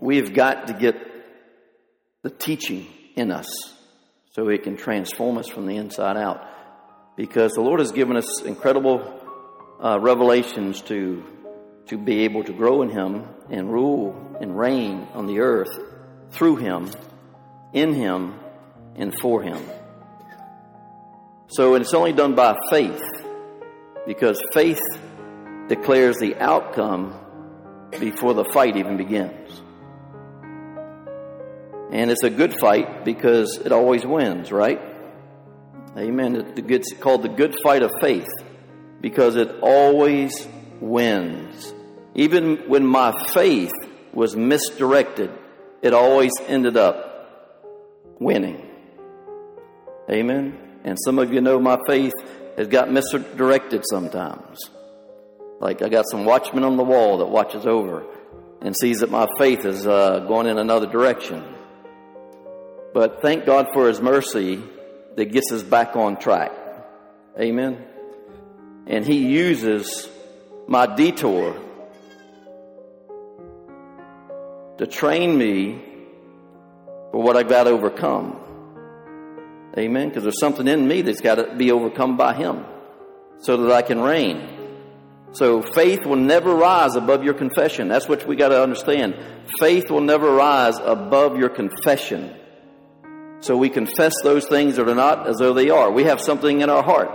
we've got to get the teaching in us so it can transform us from the inside out. Because the Lord has given us incredible uh, revelations to to be able to grow in Him and rule and reign on the earth through Him, in Him, and for Him. So it's only done by faith because faith declares the outcome before the fight even begins. And it's a good fight because it always wins, right? Amen. It's called the good fight of faith because it always wins. Even when my faith was misdirected, it always ended up winning. Amen. And some of you know my faith has got misdirected sometimes. Like I got some watchmen on the wall that watches over and sees that my faith is uh, going in another direction. But thank God for His mercy that gets us back on track. Amen. And He uses my detour to train me for what I've got to overcome. Amen. Because there's something in me that's got to be overcome by Him so that I can reign. So faith will never rise above your confession. That's what we got to understand. Faith will never rise above your confession. So we confess those things that are not as though they are. We have something in our heart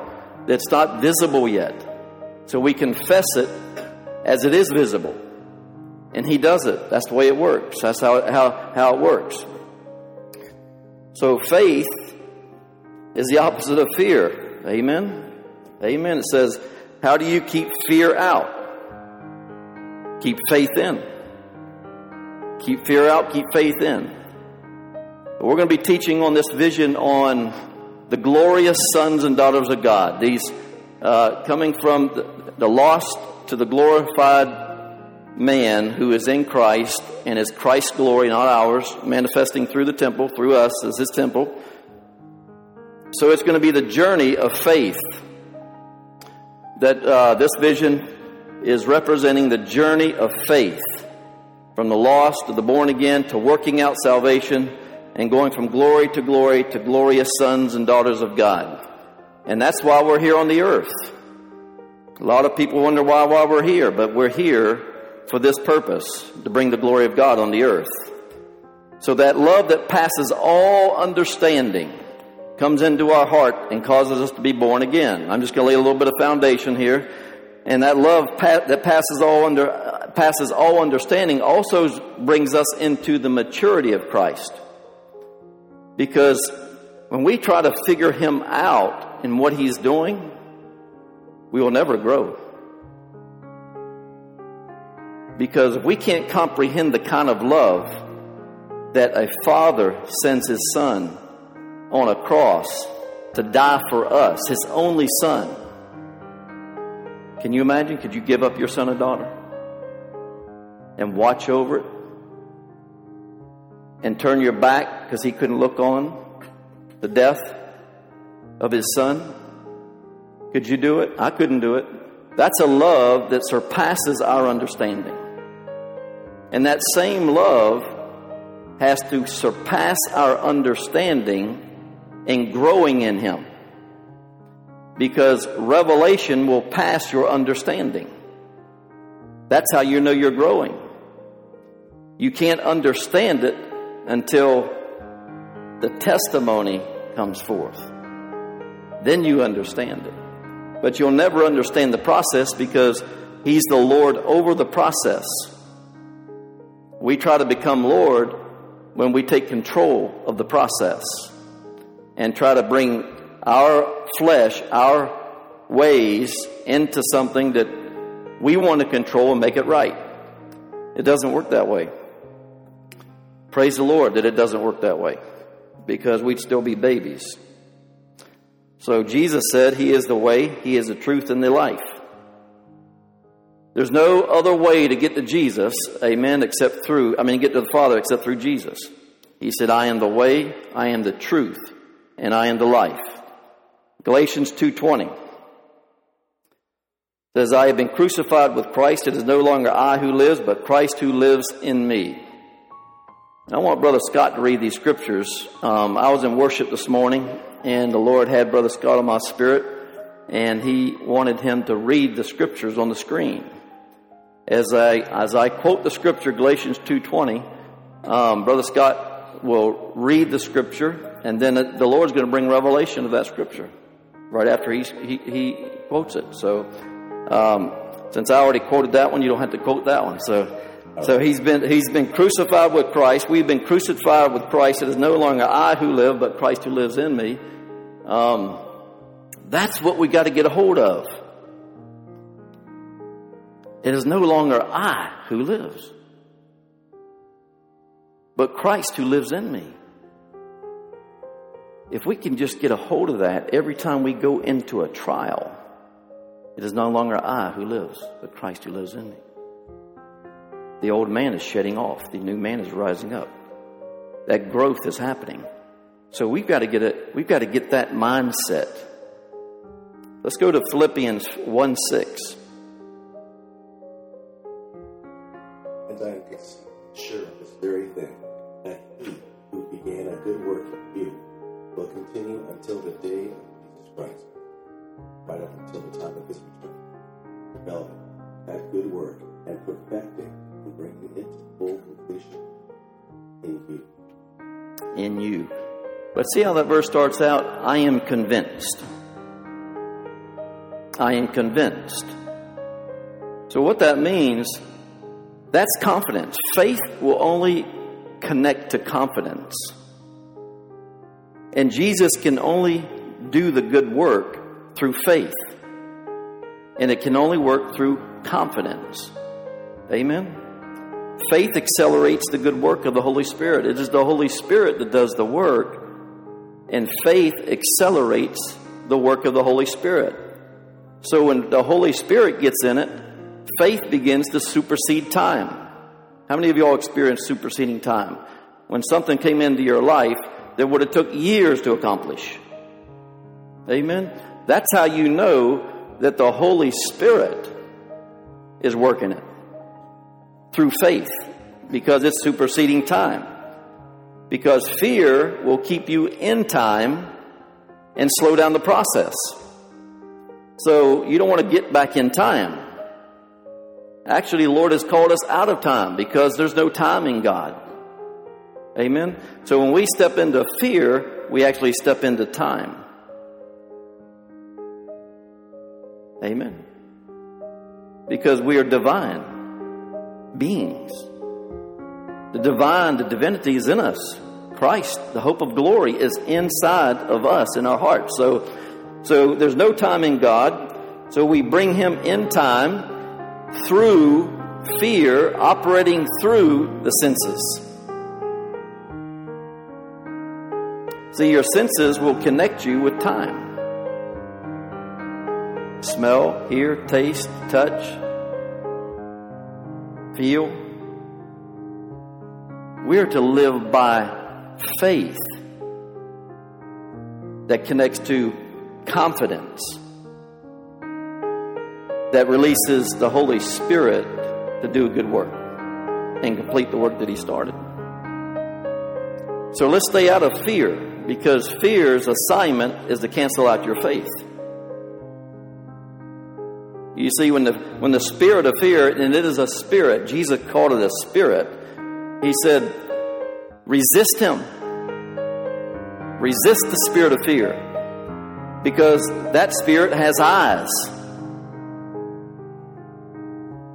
that's not visible yet. So we confess it as it is visible. And He does it. That's the way it works. That's how, how, how it works. So faith is the opposite of fear. Amen? Amen. It says, How do you keep fear out? Keep faith in. Keep fear out, keep faith in. We're going to be teaching on this vision on the glorious sons and daughters of God. These uh, coming from the, the lost to the glorified man who is in Christ and is Christ's glory, not ours, manifesting through the temple, through us as his temple. So it's going to be the journey of faith. That uh, this vision is representing the journey of faith from the lost to the born again to working out salvation and going from glory to glory to glorious sons and daughters of God. And that's why we're here on the earth. A lot of people wonder why, why we're here, but we're here for this purpose to bring the glory of God on the earth. So that love that passes all understanding comes into our heart and causes us to be born again. I'm just going to lay a little bit of foundation here. And that love that passes all under passes all understanding also brings us into the maturity of Christ. Because when we try to figure him out in what he's doing, we will never grow. Because if we can't comprehend the kind of love that a father sends his son on a cross to die for us, his only son, can you imagine? Could you give up your son or daughter and watch over it and turn your back because he couldn't look on the death of his son? Could you do it? I couldn't do it. That's a love that surpasses our understanding. And that same love has to surpass our understanding in growing in Him. Because revelation will pass your understanding. That's how you know you're growing. You can't understand it until the testimony comes forth. Then you understand it. But you'll never understand the process because He's the Lord over the process. We try to become Lord when we take control of the process and try to bring our flesh, our ways into something that we want to control and make it right. It doesn't work that way. Praise the Lord that it doesn't work that way because we'd still be babies. So Jesus said He is the way, He is the truth, and the life. There's no other way to get to Jesus, amen, except through, I mean, get to the Father except through Jesus. He said, I am the way, I am the truth, and I am the life. Galatians 2.20 says, I have been crucified with Christ. It is no longer I who lives, but Christ who lives in me. I want Brother Scott to read these scriptures. Um, I was in worship this morning, and the Lord had Brother Scott on my spirit, and he wanted him to read the scriptures on the screen. As I as I quote the scripture, Galatians two twenty, um, Brother Scott will read the scripture, and then the Lord's going to bring revelation of that scripture right after he he, he quotes it. So, um, since I already quoted that one, you don't have to quote that one. So. So he's been, he's been crucified with Christ. We've been crucified with Christ. It is no longer I who live, but Christ who lives in me. Um, that's what we got to get a hold of. It is no longer I who lives, but Christ who lives in me. If we can just get a hold of that every time we go into a trial, it is no longer I who lives, but Christ who lives in me. The old man is shedding off. The new man is rising up. That growth is happening. So we've got to get it, we've got to get that mindset. Let's go to Philippians 1 6. And I am sure of this very thing, that he who began a good work in you will continue until the day of Jesus Christ, right up until the time of his return, developing that good work and perfecting to full completion in you. In you. But see how that verse starts out? I am convinced. I am convinced. So, what that means, that's confidence. Faith will only connect to confidence. And Jesus can only do the good work through faith. And it can only work through confidence. Amen? Faith accelerates the good work of the Holy Spirit. It is the Holy Spirit that does the work, and faith accelerates the work of the Holy Spirit. So when the Holy Spirit gets in it, faith begins to supersede time. How many of y'all experienced superseding time? When something came into your life that would have took years to accomplish. Amen. That's how you know that the Holy Spirit is working it through faith because it's superseding time. Because fear will keep you in time and slow down the process. So you don't want to get back in time. Actually, Lord has called us out of time because there's no time in God. Amen? So when we step into fear, we actually step into time. Amen. Because we are divine beings. The divine, the divinity is in us. Christ, the hope of glory, is inside of us in our hearts. So, so there's no time in God. So we bring Him in time through fear, operating through the senses. See, your senses will connect you with time smell, hear, taste, touch, feel. We're to live by faith that connects to confidence, that releases the Holy Spirit to do a good work and complete the work that He started. So let's stay out of fear because fear's assignment is to cancel out your faith. You see, when the, when the spirit of fear, and it is a spirit, Jesus called it a spirit, he said, resist him. Resist the spirit of fear. Because that spirit has eyes.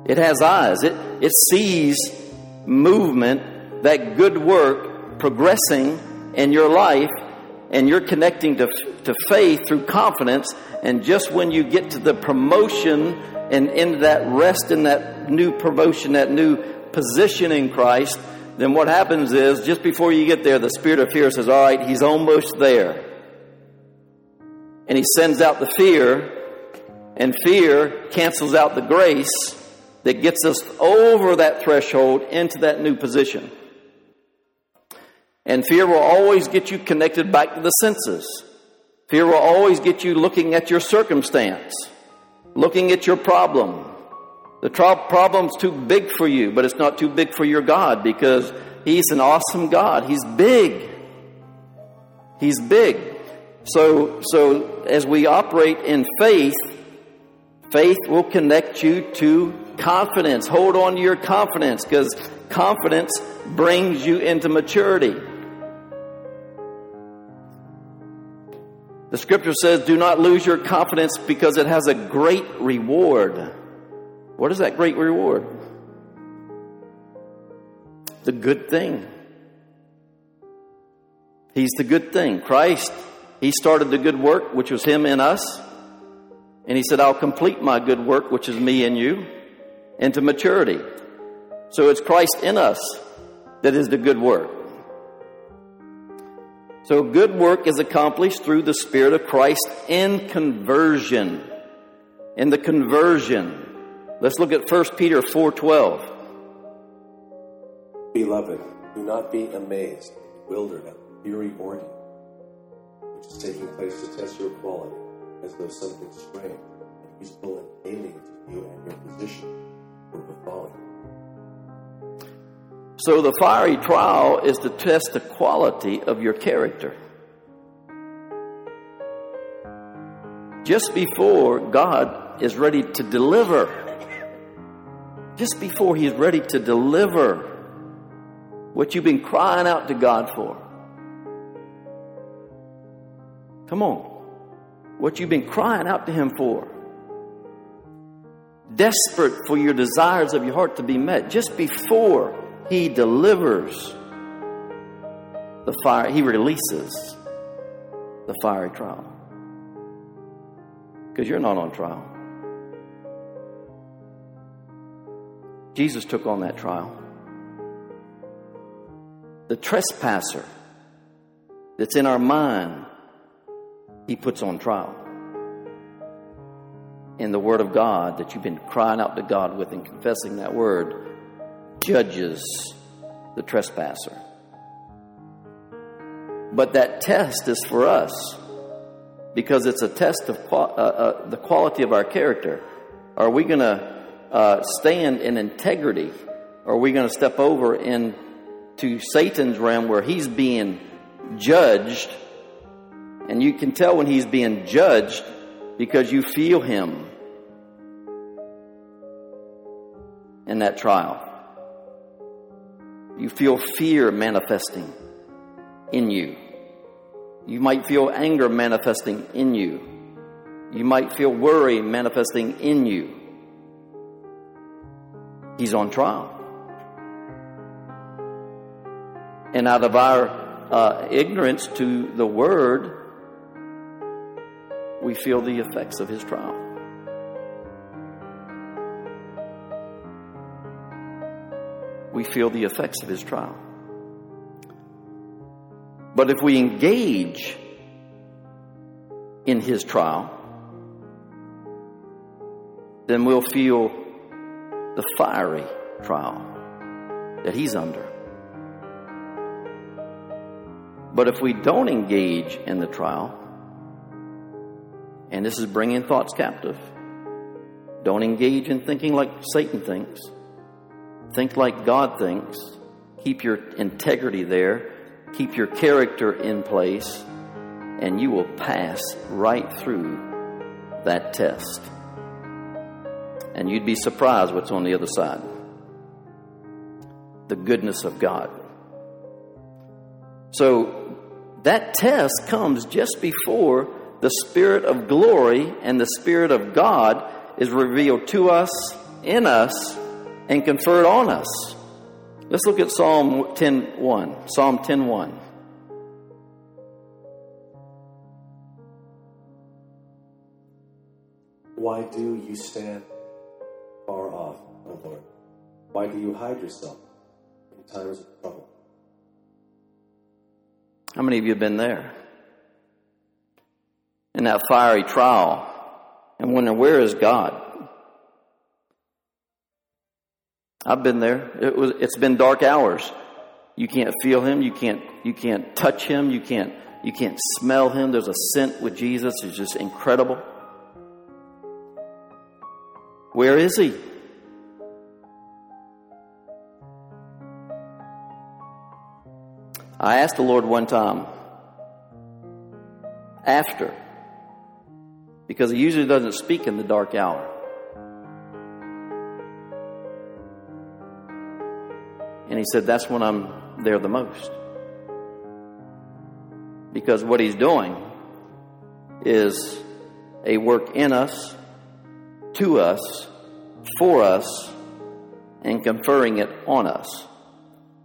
It has eyes. It, it sees movement, that good work progressing in your life, and you're connecting to, to faith through confidence and just when you get to the promotion and into that rest in that new promotion, that new position in Christ, then what happens is just before you get there, the spirit of fear says, All right, he's almost there. And he sends out the fear, and fear cancels out the grace that gets us over that threshold into that new position. And fear will always get you connected back to the senses. Fear will always get you looking at your circumstance, looking at your problem, The problem's too big for you, but it's not too big for your God because He's an awesome God. He's big. He's big. So, so as we operate in faith, faith will connect you to confidence. Hold on to your confidence because confidence brings you into maturity. The scripture says, Do not lose your confidence because it has a great reward. What is that great reward? The good thing. He's the good thing. Christ, He started the good work, which was Him in us. And He said, I'll complete my good work, which is me in you, into maturity. So it's Christ in us that is the good work. So good work is accomplished through the Spirit of Christ in conversion. In the conversion. Let's look at 1 Peter 4:12. Beloved, do not be amazed, bewildered at the fiery ordeal which is taking place to test your quality, as though something strange, and useful and alien to you and your position were befalling. So the fiery trial is to test the quality of your character. Just before God is ready to deliver, just before He's ready to deliver what you've been crying out to God for. Come on. What you've been crying out to Him for. Desperate for your desires of your heart to be met. Just before he delivers the fire, He releases the fiery trial. Because you're not on trial. Jesus took on that trial. The trespasser that's in our mind, He puts on trial. In the Word of God that you've been crying out to God with and confessing that Word, judges the trespasser. But that test is for us because it's a test of uh, uh, the quality of our character. Are we going to uh, stand in integrity? Or are we going to step over into Satan's realm where he's being judged? And you can tell when he's being judged because you feel him in that trial. You feel fear manifesting in you. You might feel anger manifesting in you. You might feel worry manifesting in you. He's on trial. And out of our uh, ignorance to the word, we feel the effects of his trial. We feel the effects of his trial. But if we engage in his trial, then we'll feel the fiery trial that he's under. But if we don't engage in the trial, and this is bringing thoughts captive, don't engage in thinking like Satan thinks Think like God thinks. Keep your integrity there. Keep your character in place. And you will pass right through that test. And you'd be surprised what's on the other side the goodness of God. So that test comes just before the Spirit of glory and the Spirit of God is revealed to us, in us, and conferred on us. Let's look at Psalm 10:1. Psalm 10:1. Why do you stand far off, O Lord? Why do you hide yourself in times of trouble? How many of you have been there? In that fiery trial and wonder, where is God? I've been there. It was, it's been dark hours. You can't feel him. You can't, you can't touch him. You can't, you can't smell him. There's a scent with Jesus. It's just incredible. Where is he? I asked the Lord one time after, because he usually doesn't speak in the dark hour. And He said, That's when I'm there the most. Because what He's doing is a work in us, to us, for us, and conferring it on us.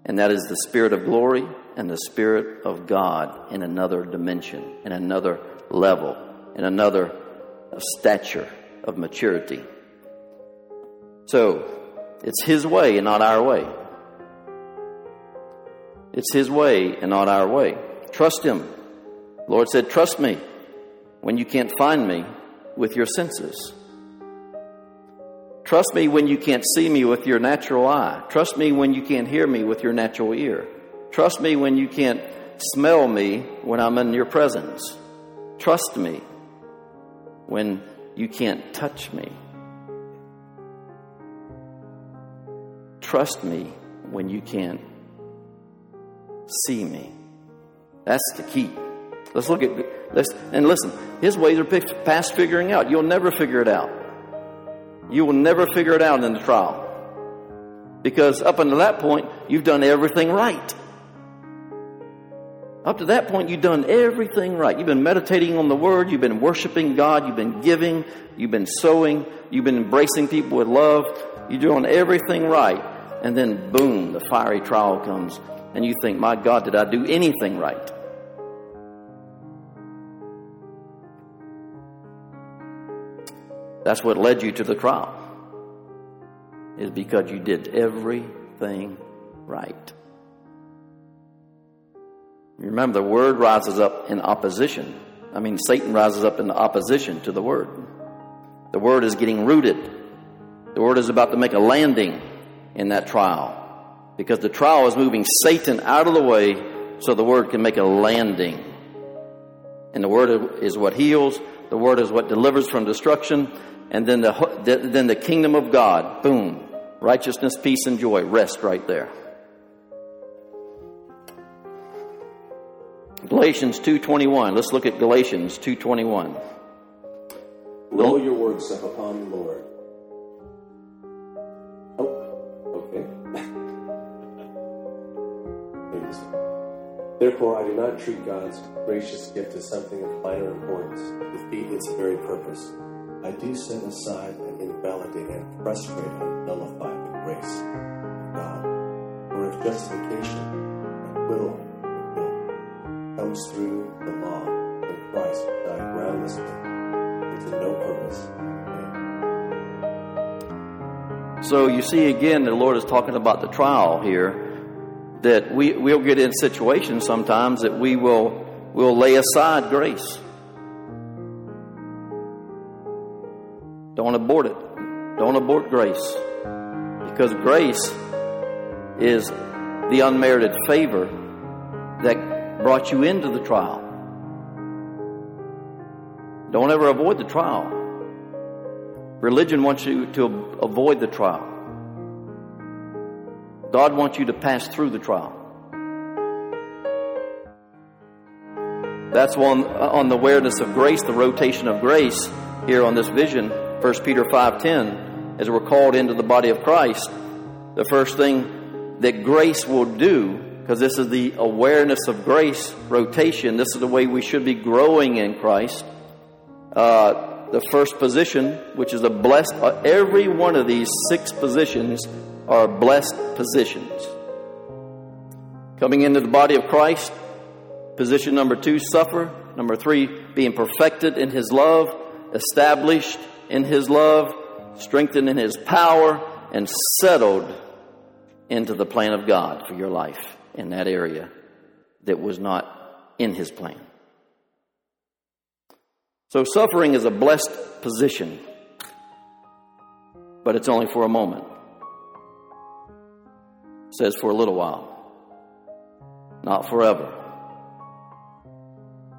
And that is the Spirit of glory and the Spirit of God in another dimension, in another level, in another stature of maturity. So, it's His way and not our way. It's His way and not our way. Trust Him. The Lord said, Trust me when you can't find me with your senses. Trust me when you can't see me with your natural eye. Trust me when you can't hear me with your natural ear. Trust me when you can't smell me when I'm in your presence. Trust me when you can't touch me. Trust me when you can't see me. That's the key. Let's look at this and listen. His ways are past figuring out. You'll never figure it out. You will never figure it out in the trial. Because up until that point, you've done everything right. Up to that point, you've done everything right. You've been meditating on the Word, you've been worshiping God, you've been giving, you've been sowing, you've been embracing people with love, you're doing everything right. And then, boom, the fiery trial comes, and you think, My God, did I do anything right? That's what led you to the trial, is because you did everything right. Remember, the word rises up in opposition. I mean, Satan rises up in opposition to the word. The word is getting rooted. The word is about to make a landing in that trial because the trial is moving Satan out of the way so the word can make a landing. And the word is what heals, the word is what delivers from destruction, and then the, then the kingdom of God, boom, righteousness, peace, and joy rest right there. Galatians 2.21. Let's look at Galatians 2.21. Roll your works up upon the Lord. Therefore, I do not treat God's gracious gift as something of minor importance, defeat its very purpose. I do set aside and invalidate and frustrate and nullify the grace of God. For if justification, acquittal, will comes through the law, then Christ died groundlessly and to no purpose. So you see again, the Lord is talking about the trial here. That we we'll get in situations sometimes that we will will lay aside grace. Don't abort it. Don't abort grace. Because grace is the unmerited favor that brought you into the trial. Don't ever avoid the trial. Religion wants you to avoid the trial. God wants you to pass through the trial. That's on, on the awareness of grace, the rotation of grace here on this vision 1 Peter 5:10 as we're called into the body of Christ, the first thing that grace will do because this is the awareness of grace rotation. This is the way we should be growing in Christ. Uh, the first position, which is a blessed, uh, every one of these six positions are blessed positions. Coming into the body of Christ, position number two, suffer. Number three, being perfected in His love, established in His love, strengthened in His power, and settled into the plan of God for your life in that area that was not in His plan. So, suffering is a blessed position, but it's only for a moment. Says for a little while, not forever,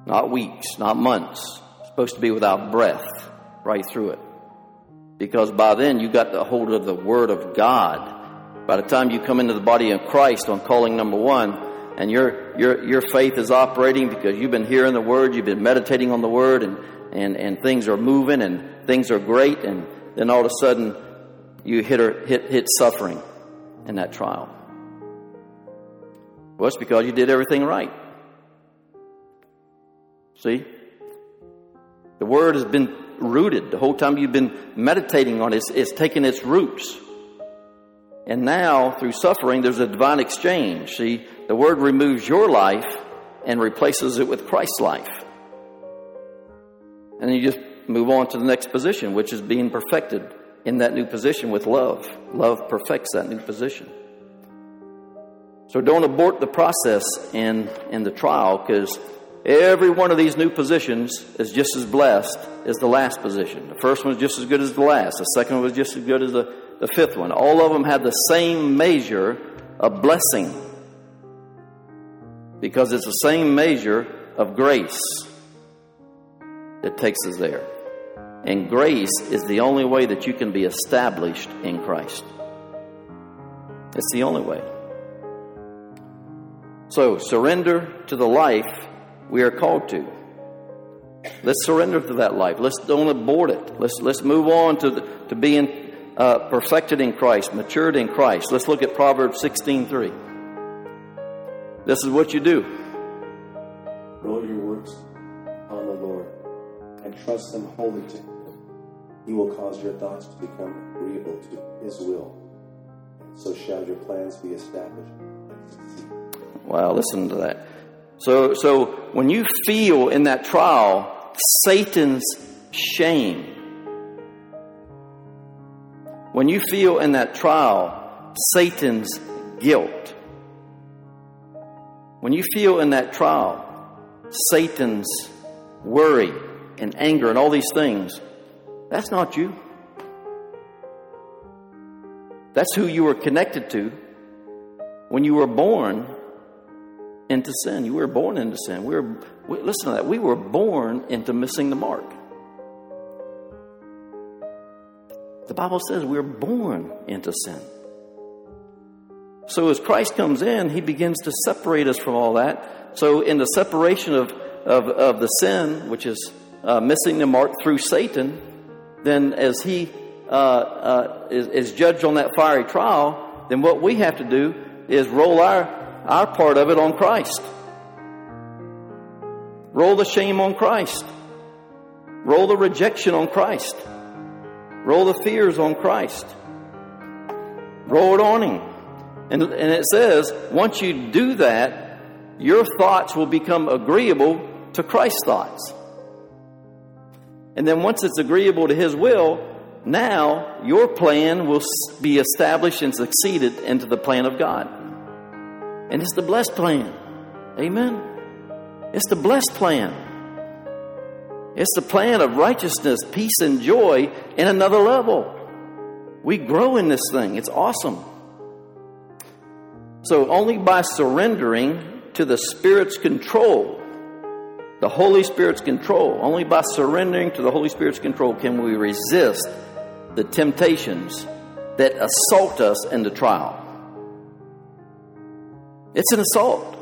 not weeks, not months. Supposed to be without breath right through it. Because by then you got the hold of the Word of God. By the time you come into the body of Christ on calling number one, and your, your, your faith is operating because you've been hearing the word, you've been meditating on the word, and, and, and things are moving and things are great, and then all of a sudden you hit, or, hit, hit suffering in that trial. Well, it's because you did everything right. See? The word has been rooted the whole time you've been meditating on it. It's, it's taken its roots. And now, through suffering, there's a divine exchange. See, the word removes your life and replaces it with Christ's life. And you just move on to the next position, which is being perfected in that new position with love. Love perfects that new position. So don't abort the process in, in the trial because every one of these new positions is just as blessed as the last position. The first one was just as good as the last. The second one was just as good as the, the fifth one. All of them had the same measure of blessing because it's the same measure of grace that takes us there. And grace is the only way that you can be established in Christ. It's the only way. So, surrender to the life we are called to. Let's surrender to that life. Let's don't abort it. Let's, let's move on to, the, to being uh, perfected in Christ, matured in Christ. Let's look at Proverbs 16.3. This is what you do. Roll your works on the Lord and trust them wholly to Him. He will cause your thoughts to become agreeable to His will. So shall your plans be established. Wow, listen to that. So, so when you feel in that trial Satan's shame, when you feel in that trial Satan's guilt, when you feel in that trial Satan's worry and anger and all these things, that's not you. That's who you were connected to when you were born into sin. You were born into sin. We were, we, listen to that. We were born into missing the mark. The Bible says we were born into sin. So as Christ comes in, he begins to separate us from all that. So in the separation of, of, of the sin, which is uh, missing the mark through Satan, then as he uh, uh, is, is judged on that fiery trial, then what we have to do is roll our, our part of it on Christ. Roll the shame on Christ. Roll the rejection on Christ. Roll the fears on Christ. Roll it on Him. And, and it says, once you do that, your thoughts will become agreeable to Christ's thoughts. And then once it's agreeable to His will, now your plan will be established and succeeded into the plan of God. And it's the blessed plan. Amen. It's the blessed plan. It's the plan of righteousness, peace, and joy in another level. We grow in this thing. It's awesome. So, only by surrendering to the Spirit's control, the Holy Spirit's control, only by surrendering to the Holy Spirit's control can we resist the temptations that assault us in the trial. It's an assault.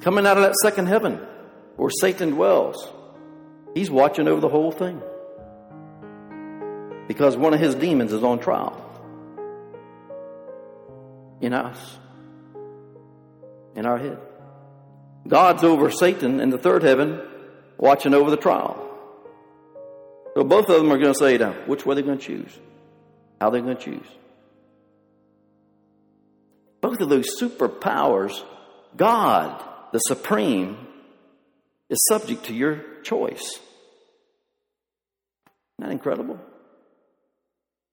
Coming out of that second heaven where Satan dwells, he's watching over the whole thing. Because one of his demons is on trial in us, in our head. God's over Satan in the third heaven, watching over the trial. So both of them are going to say, now, which way are they're going to choose? How they're going to choose? Both of those superpowers, God the supreme, is subject to your choice. Isn't that incredible?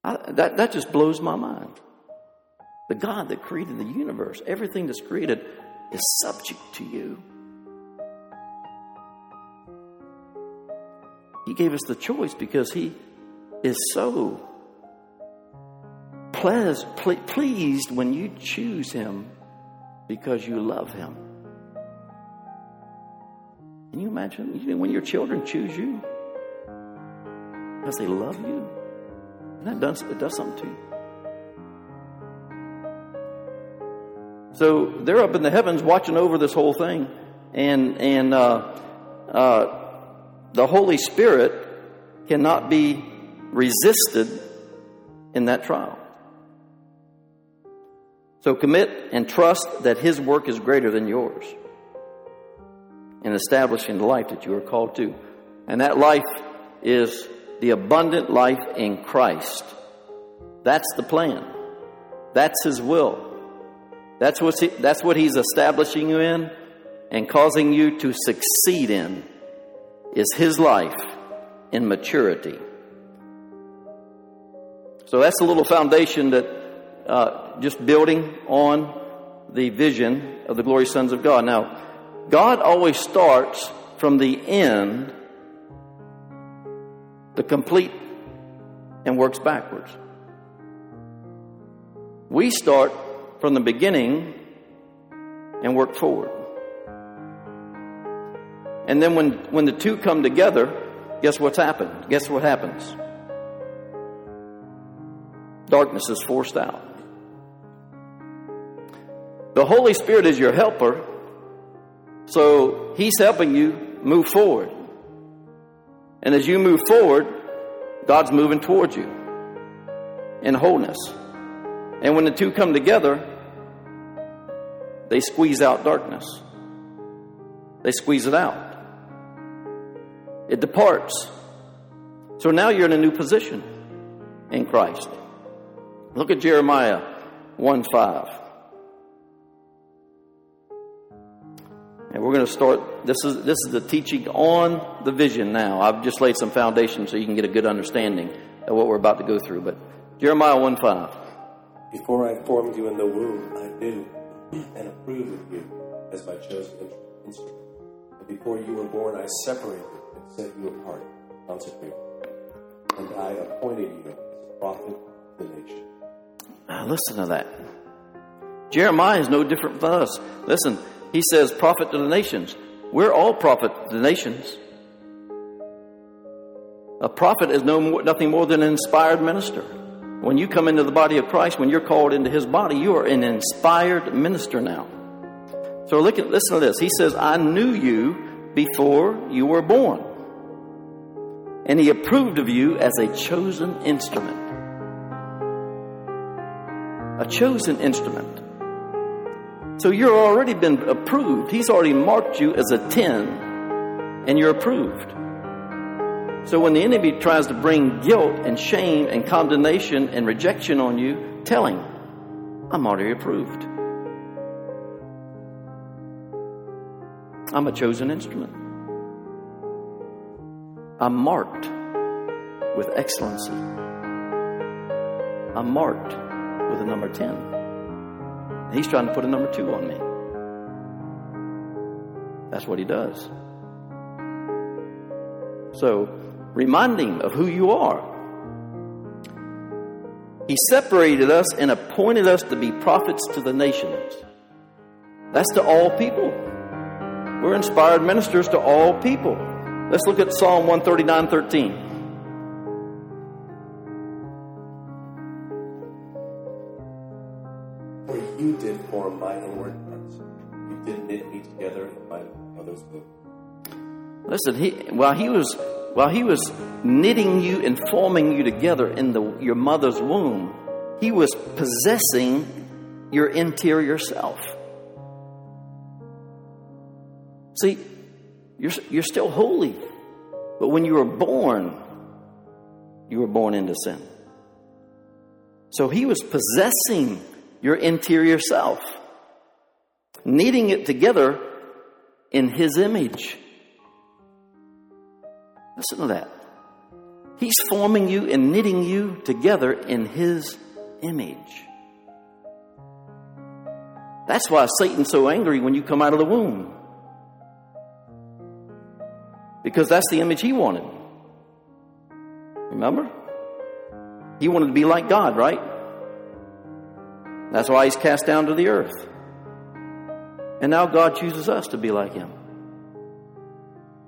I, that, that just blows my mind. The God that created the universe, everything that's created, is subject to you. He gave us the choice because He is so pleased when you choose Him because you love Him. Can you imagine when your children choose you because they love you? That does, it does something to you. So they're up in the heavens watching over this whole thing, and and uh, uh, the Holy Spirit cannot be resisted in that trial. So commit and trust that His work is greater than yours in establishing the life that you are called to. And that life is the abundant life in Christ. That's the plan. That's His will. That's what, he, that's what He's establishing you in and causing you to succeed in is His life in maturity. So that's a little foundation that uh, just building on the vision of the glorious sons of God. Now, God always starts from the end, the complete, and works backwards. We start from the beginning and work forward. And then when, when the two come together, guess what's happened? Guess what happens? Darkness is forced out. The Holy Spirit is your helper, so He's helping you move forward. And as you move forward, God's moving towards you in wholeness. And when the two come together, they squeeze out darkness. They squeeze it out. It departs. So now you're in a new position in Christ. Look at Jeremiah 1 5. And we're going to start. This is this is the teaching on the vision. Now I've just laid some foundation so you can get a good understanding of what we're about to go through. But Jeremiah one five. Before I formed you in the womb, I knew and approved of you as my chosen instrument. And before you were born, I separated and set you apart, consecrated, and I appointed you as prophet of the nation. Now listen to that. Jeremiah is no different from us. Listen, he says, prophet to the nations. We're all prophet to the nations. A prophet is no more, nothing more than an inspired minister. When you come into the body of Christ, when you're called into his body, you are an inspired minister now. So look at, listen to this. He says, I knew you before you were born. And he approved of you as a chosen instrument. A chosen instrument. So you're already been approved. He's already marked you as a 10 and you're approved. So when the enemy tries to bring guilt and shame and condemnation and rejection on you, tell him, I'm already approved. I'm a chosen instrument. I'm marked with excellency. I'm marked with a number 10. He's trying to put a number 2 on me. That's what he does. So, Remind him of who you are. He separated us and appointed us to be prophets to the nations. That's to all people. We're inspired ministers to all people. Let's look at Psalm 139 13. Did form my inward parts. You did knit me together in my mother's womb. Listen, he, while he was while he was knitting you and forming you together in the, your mother's womb, he was possessing your interior self. See, you're, you're still holy, but when you were born, you were born into sin. So he was possessing your interior self, knitting it together in his image. Listen to that. He's forming you and knitting you together in His image. That's why Satan's so angry when you come out of the womb. Because that's the image he wanted. Remember? He wanted to be like God, right? That's why he's cast down to the earth. And now God chooses us to be like him.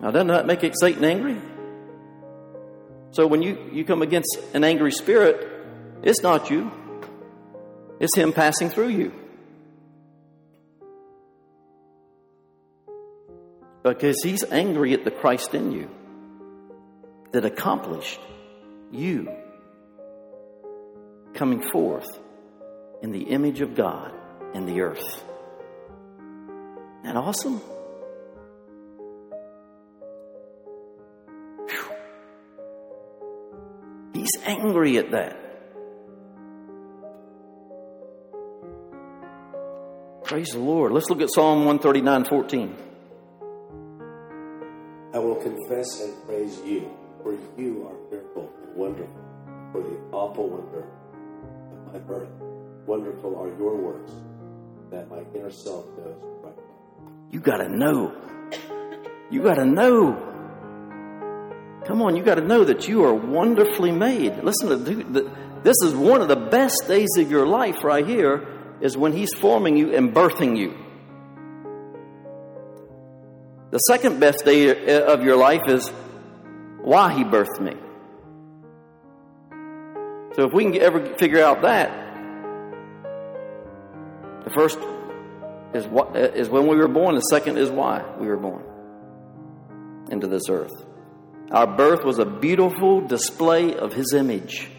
Now, doesn't that make Satan angry? So when you, you come against an angry spirit, it's not you, it's him passing through you. Because he's angry at the Christ in you that accomplished you coming forth in the image of God in the earth. Isn't that awesome? Whew. He's angry at that. Praise the Lord. Let's look at Psalm 139 14. I will confess and praise you, for you are fearful and wonderful, for the awful wonder of my birth. Wonderful are your works, that my inner self knows right well. You got to know. You got to know. Come on, you got to know that you are wonderfully made. Listen to the, this is one of the best days of your life right here is when he's forming you and birthing you. The second best day of your life is why he birthed me. So if we can ever figure out that, the first is what is when we were born. The second is why we were born into this earth. Our birth was a beautiful display of His image.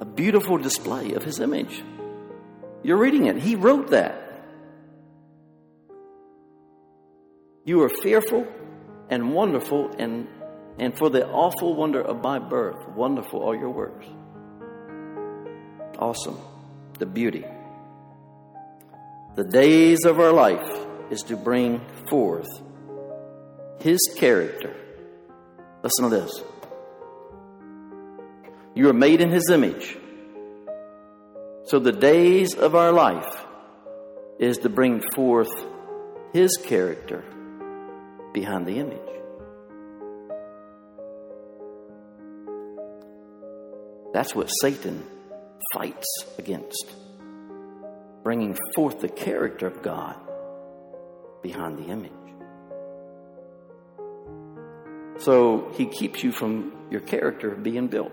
A beautiful display of His image. You're reading it. He wrote that. You are fearful and wonderful, and, and for the awful wonder of my birth, wonderful are your works. Awesome. The beauty. The days of our life is to bring forth His character. Listen to this. You are made in His image. So the days of our life is to bring forth His character behind the image. That's what Satan fights against bringing forth the character of God behind the image. So he keeps you from your character being built.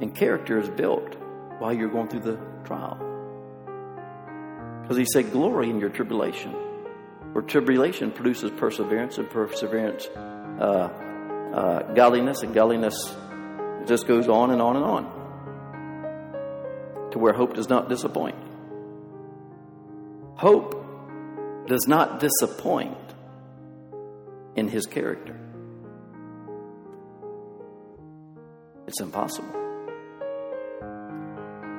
And character is built while you're going through the trial. Because he said, Glory in your tribulation. For tribulation produces perseverance, and perseverance, uh, uh, godliness, and godliness just goes on and on and on to where hope does not disappoint. Hope does not disappoint in his character. It's impossible.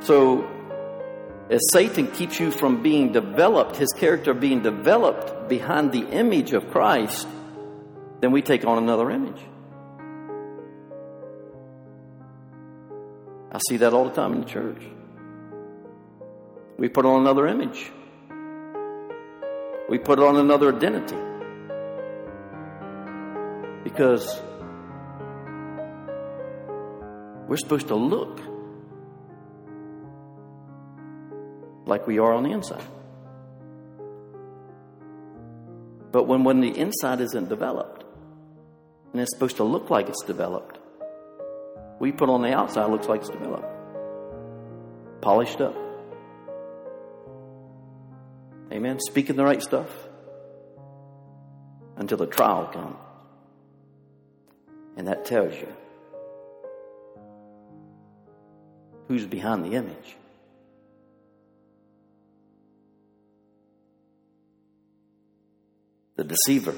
So, as Satan keeps you from being developed, his character being developed behind the image of Christ, then we take on another image. I see that all the time in the church. We put on another image. We put on another identity. Because we're supposed to look like we are on the inside. But when, when the inside isn't developed, and it's supposed to look like it's developed, we put on the outside looks like it's developed, polished up. Amen. Speaking the right stuff until the trial comes. And that tells you who's behind the image. The deceiver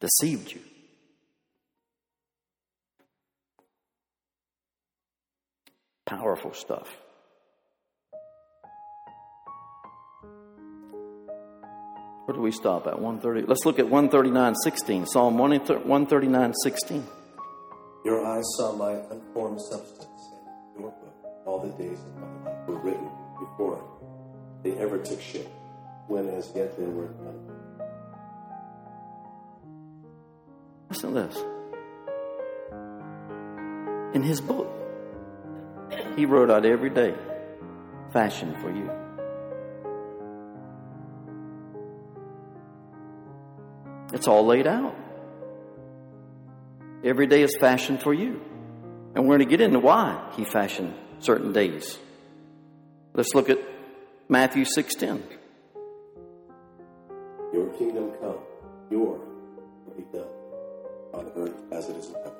deceived you. Powerful stuff. Where do we stop at? 130. Let's look at 139.16. Psalm 139.16. Your eyes saw my unformed substance, and your book, all the days of my life were written before they ever took shape, when as yet they were none. Listen to this. In his book, he wrote out every day, fashioned for you. It's all laid out. Every day is fashioned for you. And we're going to get into why he fashioned certain days. Let's look at Matthew 6:10. Your kingdom come, your will be done on earth as it is in heaven.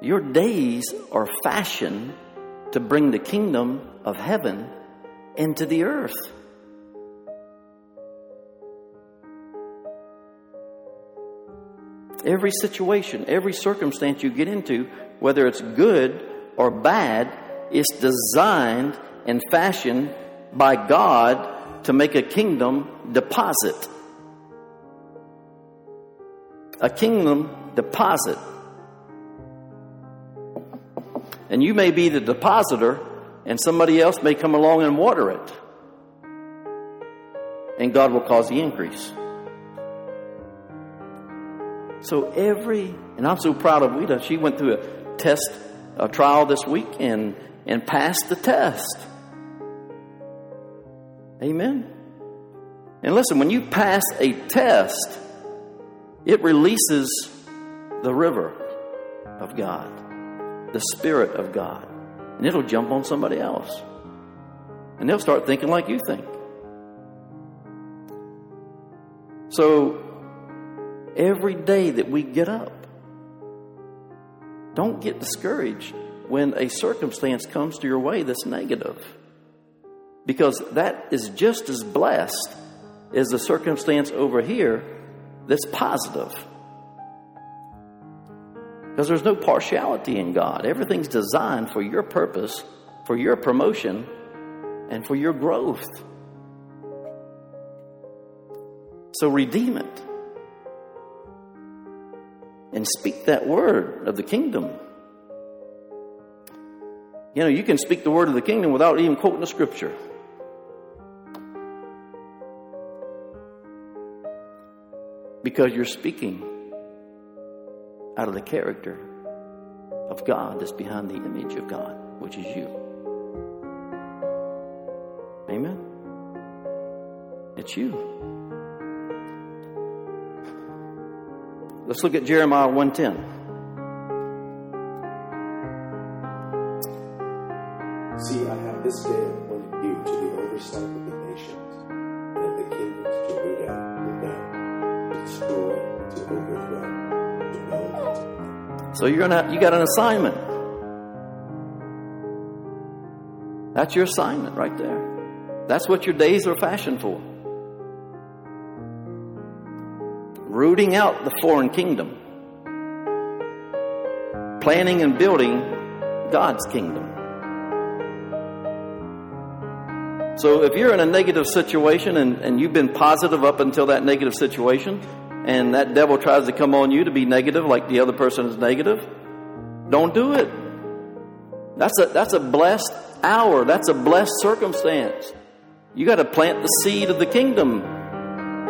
Your days are fashioned to bring the kingdom of heaven into the earth. Every situation, every circumstance you get into, whether it's good or bad, is designed and fashioned by God to make a kingdom deposit. A kingdom deposit. And you may be the depositor, and somebody else may come along and water it. And God will cause the increase. So every, and I'm so proud of Wita. She went through a test, a trial this week, and and passed the test. Amen. And listen, when you pass a test, it releases the river of God, the Spirit of God, and it'll jump on somebody else. And they'll start thinking like you think. So, every day that we get up, don't get discouraged when a circumstance comes to your way that's negative. Because that is just as blessed as the circumstance over here that's positive. Because there's no partiality in God. Everything's designed for your purpose, for your promotion, and for your growth. So redeem it. And speak that word of the kingdom. You know, you can speak the word of the kingdom without even quoting the scripture. Because you're speaking out of the character of God that's behind the image of God, which is you. Amen? It's you. Let's look at Jeremiah 110. See, I have this day appointed you to the oversight of the nations, and of the kingdoms to root out, to down, to destroy, to overthrow, to build. So you're gonna you got an assignment. That's your assignment right there. That's what your days are fashioned for. Rooting out the foreign kingdom. Planning and building God's kingdom. So if you're in a negative situation and, and you've been positive up until that negative situation, and that devil tries to come on you to be negative like the other person is negative, don't do it. That's a, that's a blessed hour. That's a blessed circumstance. You got to plant the seed of the kingdom.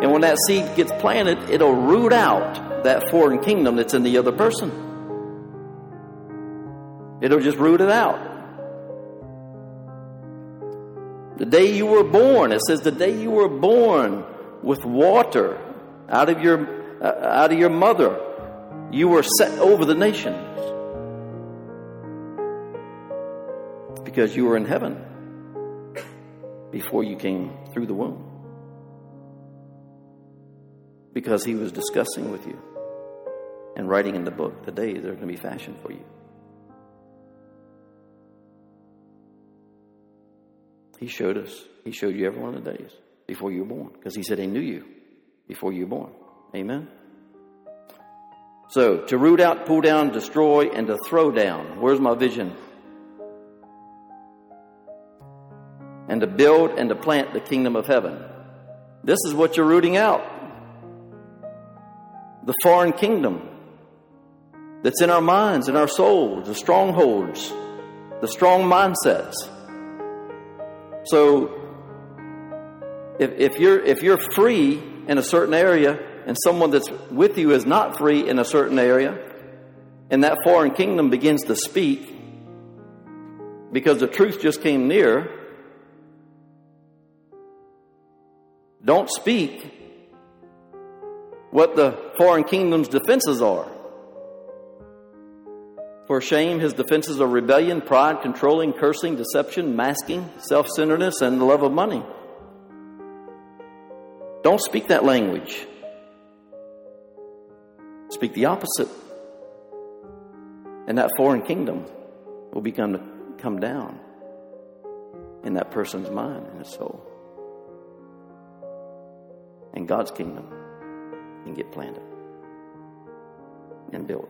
And when that seed gets planted, it'll root out that foreign kingdom that's in the other person. It'll just root it out. The day you were born, it says, the day you were born with water out of your, uh, out of your mother, you were set over the nations because you were in heaven before you came through the womb. Because he was discussing with you and writing in the book the days that are going to be fashioned for you. He showed us. He showed you every one of the days before you were born because he said he knew you before you were born. Amen. So, to root out, pull down, destroy, and to throw down. Where's my vision? And to build and to plant the kingdom of heaven. This is what you're rooting out. The foreign kingdom that's in our minds, in our souls, the strongholds, the strong mindsets. So if, if you're if you're free in a certain area and someone that's with you is not free in a certain area, and that foreign kingdom begins to speak because the truth just came near, don't speak what the foreign kingdom's defenses are. For shame, his defenses are rebellion, pride, controlling, cursing, deception, masking, self centeredness, and the love of money. Don't speak that language. Speak the opposite. And that foreign kingdom will begin to come down in that person's mind and his soul. And God's kingdom can get planted and built.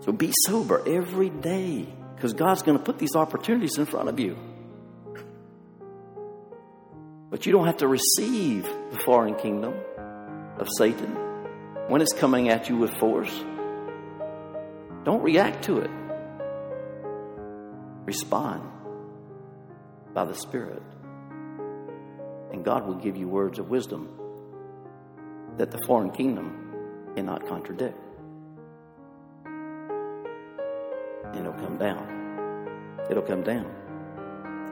So be sober every day because God's going to put these opportunities in front of you. But you don't have to receive the foreign kingdom of Satan when it's coming at you with force. Don't react to it. Respond by the Spirit. And God will give you words of wisdom that the foreign kingdom cannot contradict. And it'll come down. It'll come down.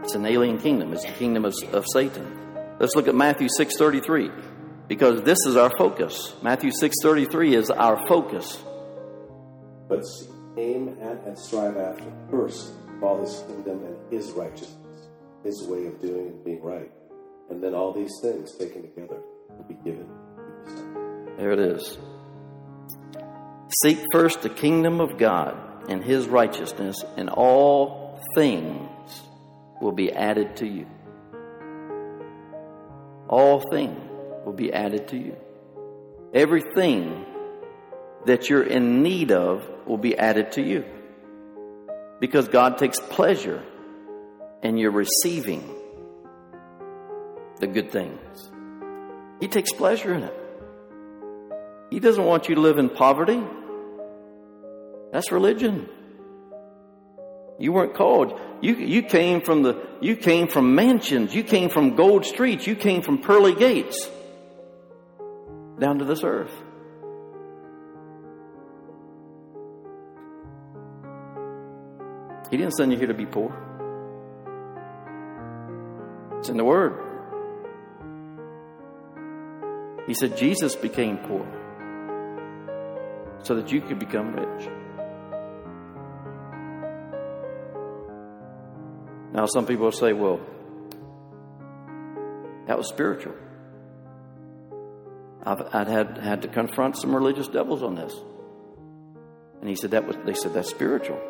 It's an alien kingdom. It's the kingdom of, of Satan. Let's look at Matthew 6:33 because this is our focus. Matthew 6:33 is our focus. But aim at and strive after first all his kingdom and his righteousness, his way of doing and being right. And then all these things taken together will be given. There it is. Seek first the kingdom of God and his righteousness, and all things will be added to you. All things will be added to you. Everything that you're in need of will be added to you. Because God takes pleasure in your receiving the good things. He takes pleasure in it. He doesn't want you to live in poverty. That's religion. You weren't called. You, you came from the, you came from mansions. You came from gold streets. You came from pearly gates down to this earth. He didn't send you here to be poor. It's in the Word. He said Jesus became poor so that you could become rich. Now, some people say, well, that was spiritual. I've I'd had, had to confront some religious devils on this. And he said that was they said that's spiritual.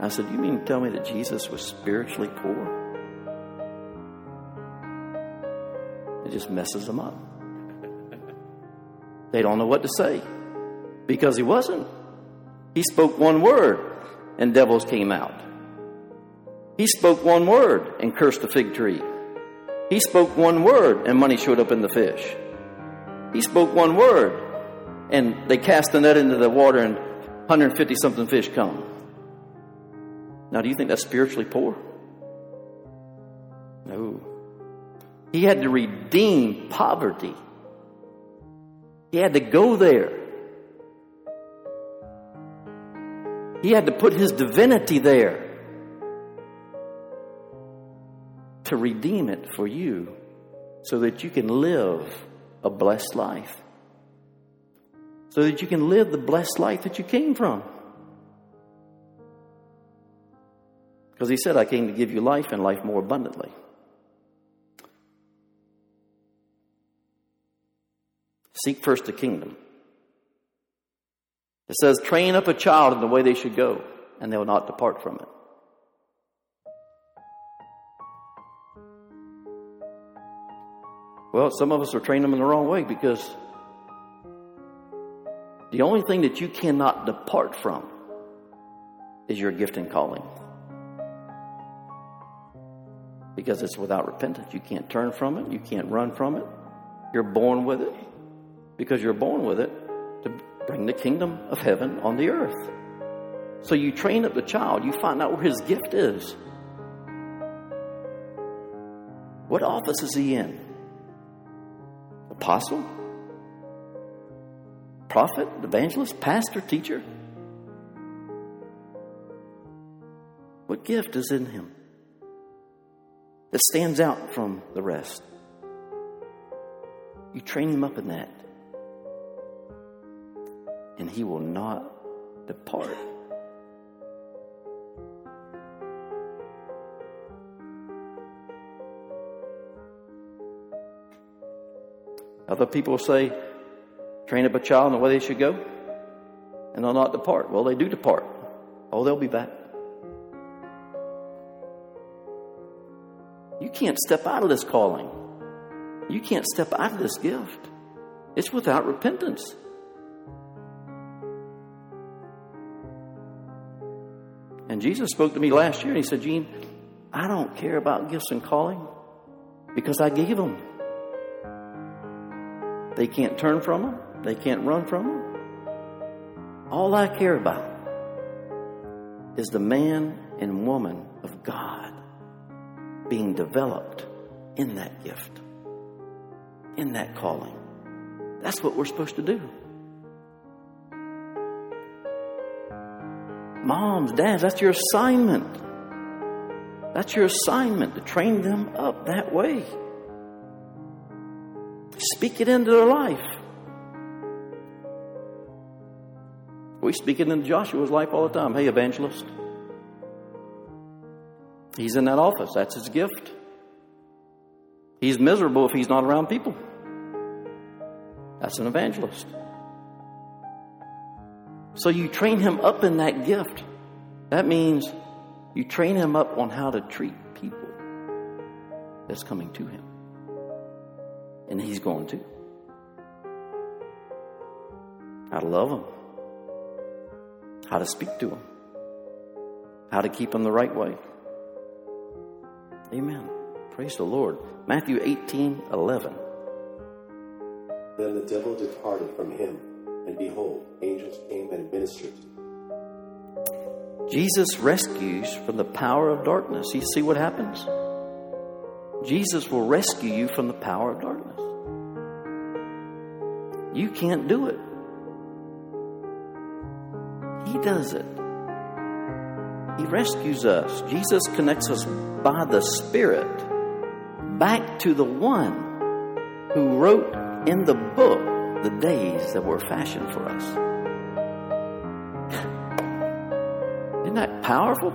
I said, You mean to tell me that Jesus was spiritually poor? It just messes them up. They don't know what to say because he wasn't. He spoke one word and devils came out. He spoke one word and cursed the fig tree. He spoke one word and money showed up in the fish. He spoke one word and they cast the net into the water and 150 something fish come. Now, do you think that's spiritually poor? No. He had to redeem poverty. He had to go there. He had to put his divinity there to redeem it for you so that you can live a blessed life. So that you can live the blessed life that you came from. Because he said, I came to give you life and life more abundantly. Seek first the kingdom. It says, train up a child in the way they should go, and they will not depart from it. Well, some of us are training them in the wrong way because the only thing that you cannot depart from is your gift and calling because it's without repentance. You can't turn from it, you can't run from it. You're born with it because you're born with it bring the kingdom of heaven on the earth. So you train up the child, you find out where his gift is. What office is he in? Apostle? Prophet? Evangelist? Pastor? Teacher? What gift is in him? that stands out from the rest. You train him up in that, and he will not depart. Other people say, train up a child in the way they should go, and they'll not depart. Well, they do depart. Oh, they'll be back. You can't step out of this calling. You can't step out of this gift. It's without repentance. And Jesus spoke to me last year and he said, Gene, I don't care about gifts and calling because I gave them. They can't turn from them, they can't run from them. All I care about is the man and woman of God being developed in that gift, in that calling. That's what we're supposed to do. Moms, dads, that's your assignment. That's your assignment to train them up that way. Speak it into their life. We speak it into Joshua's life all the time. Hey, evangelist. He's in that office. That's his gift. He's miserable if he's not around people. That's an evangelist. So you train him up in that gift. That means you train him up on how to treat people that's coming to him. And he's going to. How to love them. How to speak to him, How to keep him the right way. Amen. Praise the Lord. Matthew 18 11. Then the devil departed from him, and behold, angels came and ministered to. Jesus rescues from the power of darkness. You see what happens? Jesus will rescue you from the power of darkness. You can't do it. He does it. He rescues us. Jesus connects us by the Spirit back to the one who wrote in the book the days that were fashioned for us. Isn't that powerful?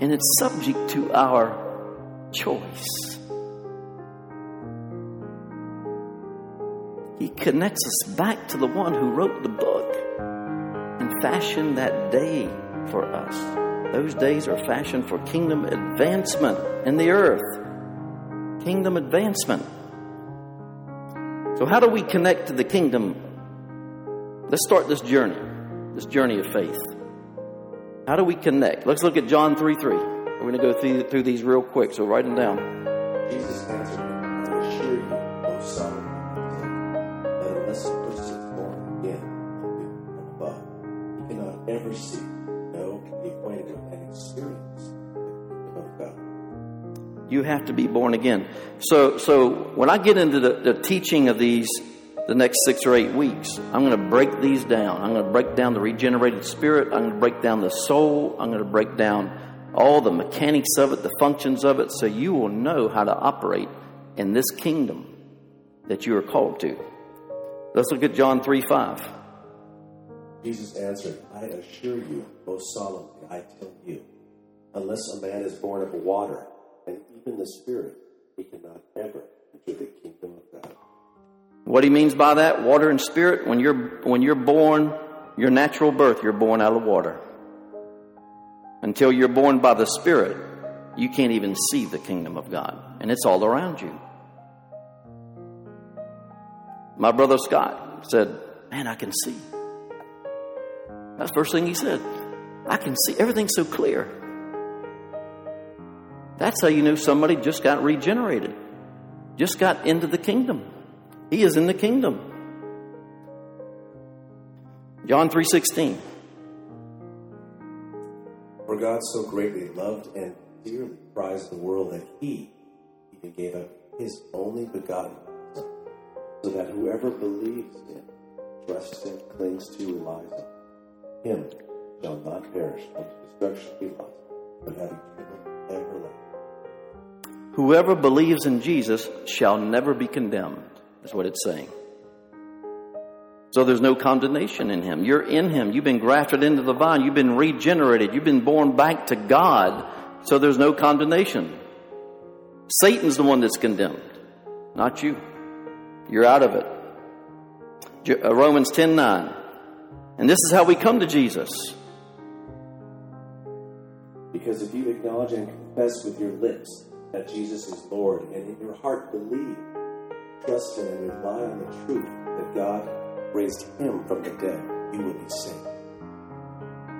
And it's subject to our choice. He connects us back to the one who wrote the book and fashioned that day for us. Those days are fashioned for kingdom advancement in the earth. Kingdom advancement. So, how do we connect to the kingdom? Let's start this journey, this journey of faith. How do we connect? Let's look at John 3 3. We're going to go through, through these real quick, so write them down. Jesus answered I assure you, most solemnly, that unless a person is born again above, cannot ever see, You have to be born again. So, so when I get into the, the teaching of these, the next six or eight weeks, I'm going to break these down. I'm going to break down the regenerated spirit. I'm going to break down the soul. I'm going to break down all the mechanics of it, the functions of it, so you will know how to operate in this kingdom that you are called to. Let's look at John 3 5. Jesus answered, I assure you, most solemnly, I tell you, unless a man is born of water and even the Spirit, he cannot ever enter the kingdom of God. What he means by that, water and spirit, when you're, when you're born, your natural birth, you're born out of water. Until you're born by the Spirit, you can't even see the kingdom of God. And it's all around you. My brother Scott said, Man, I can see. That's the first thing he said. I can see. Everything's so clear. That's how you know somebody just got regenerated, just got into the kingdom. He is in the kingdom. John 3:16. For God so greatly loved and dearly prized the world that he even gave up his only begotten Son, so that whoever believes in, trusts him, clings to, relies on him, shall not perish, but destruction be lost, but have eternal everlasting. Whoever believes in Jesus shall never be condemned, is what it's saying. So there's no condemnation in him. You're in him. You've been grafted into the vine. You've been regenerated. You've been born back to God. So there's no condemnation. Satan's the one that's condemned. Not you. You're out of it. Uh, Romans 10 9. And this is how we come to Jesus. Because if you acknowledge and confess with your lips that Jesus is Lord, and in your heart believe, trust in and rely on the truth that God raised him from the dead, you will be saved.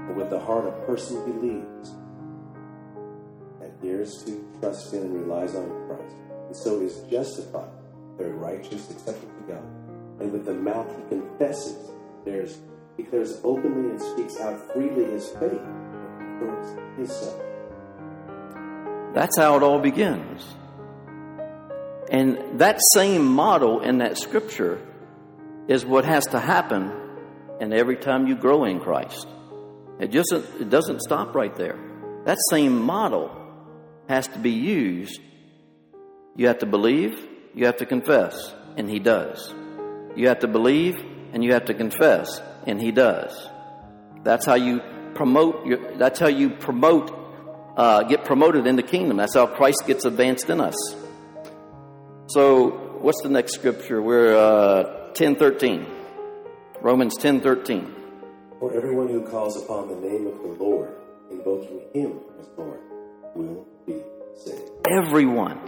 But with the heart a person believes, adheres to, trusts in, and relies on Christ, and so is justified, very righteous, accepted to God. And with the mouth he confesses, there's declares openly and speaks out freely his faith and his son. That's how it all begins. And that same model in that scripture is what has to happen and every time you grow in Christ. It just it doesn't stop right there. That same model has to be used. You have to believe, you have to confess, and he does. You have to believe and you have to confess, and he does. That's how you promote your, that's how you promote uh, get promoted in the kingdom. That's how Christ gets advanced in us. So, what's the next scripture? We're uh, ten thirteen, Romans ten thirteen. For everyone who calls upon the name of the Lord, invoking him as Lord, will be saved. Everyone,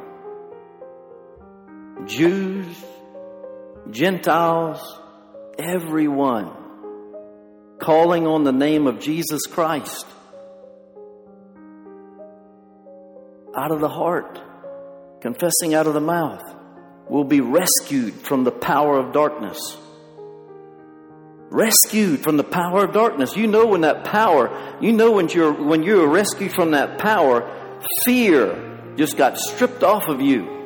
Jews, Gentiles, everyone, calling on the name of Jesus Christ out of the heart, confessing out of the mouth, will be rescued from the power of darkness. Rescued from the power of darkness. You know when that power, you know when you're when you're rescued from that power, fear just got stripped off of you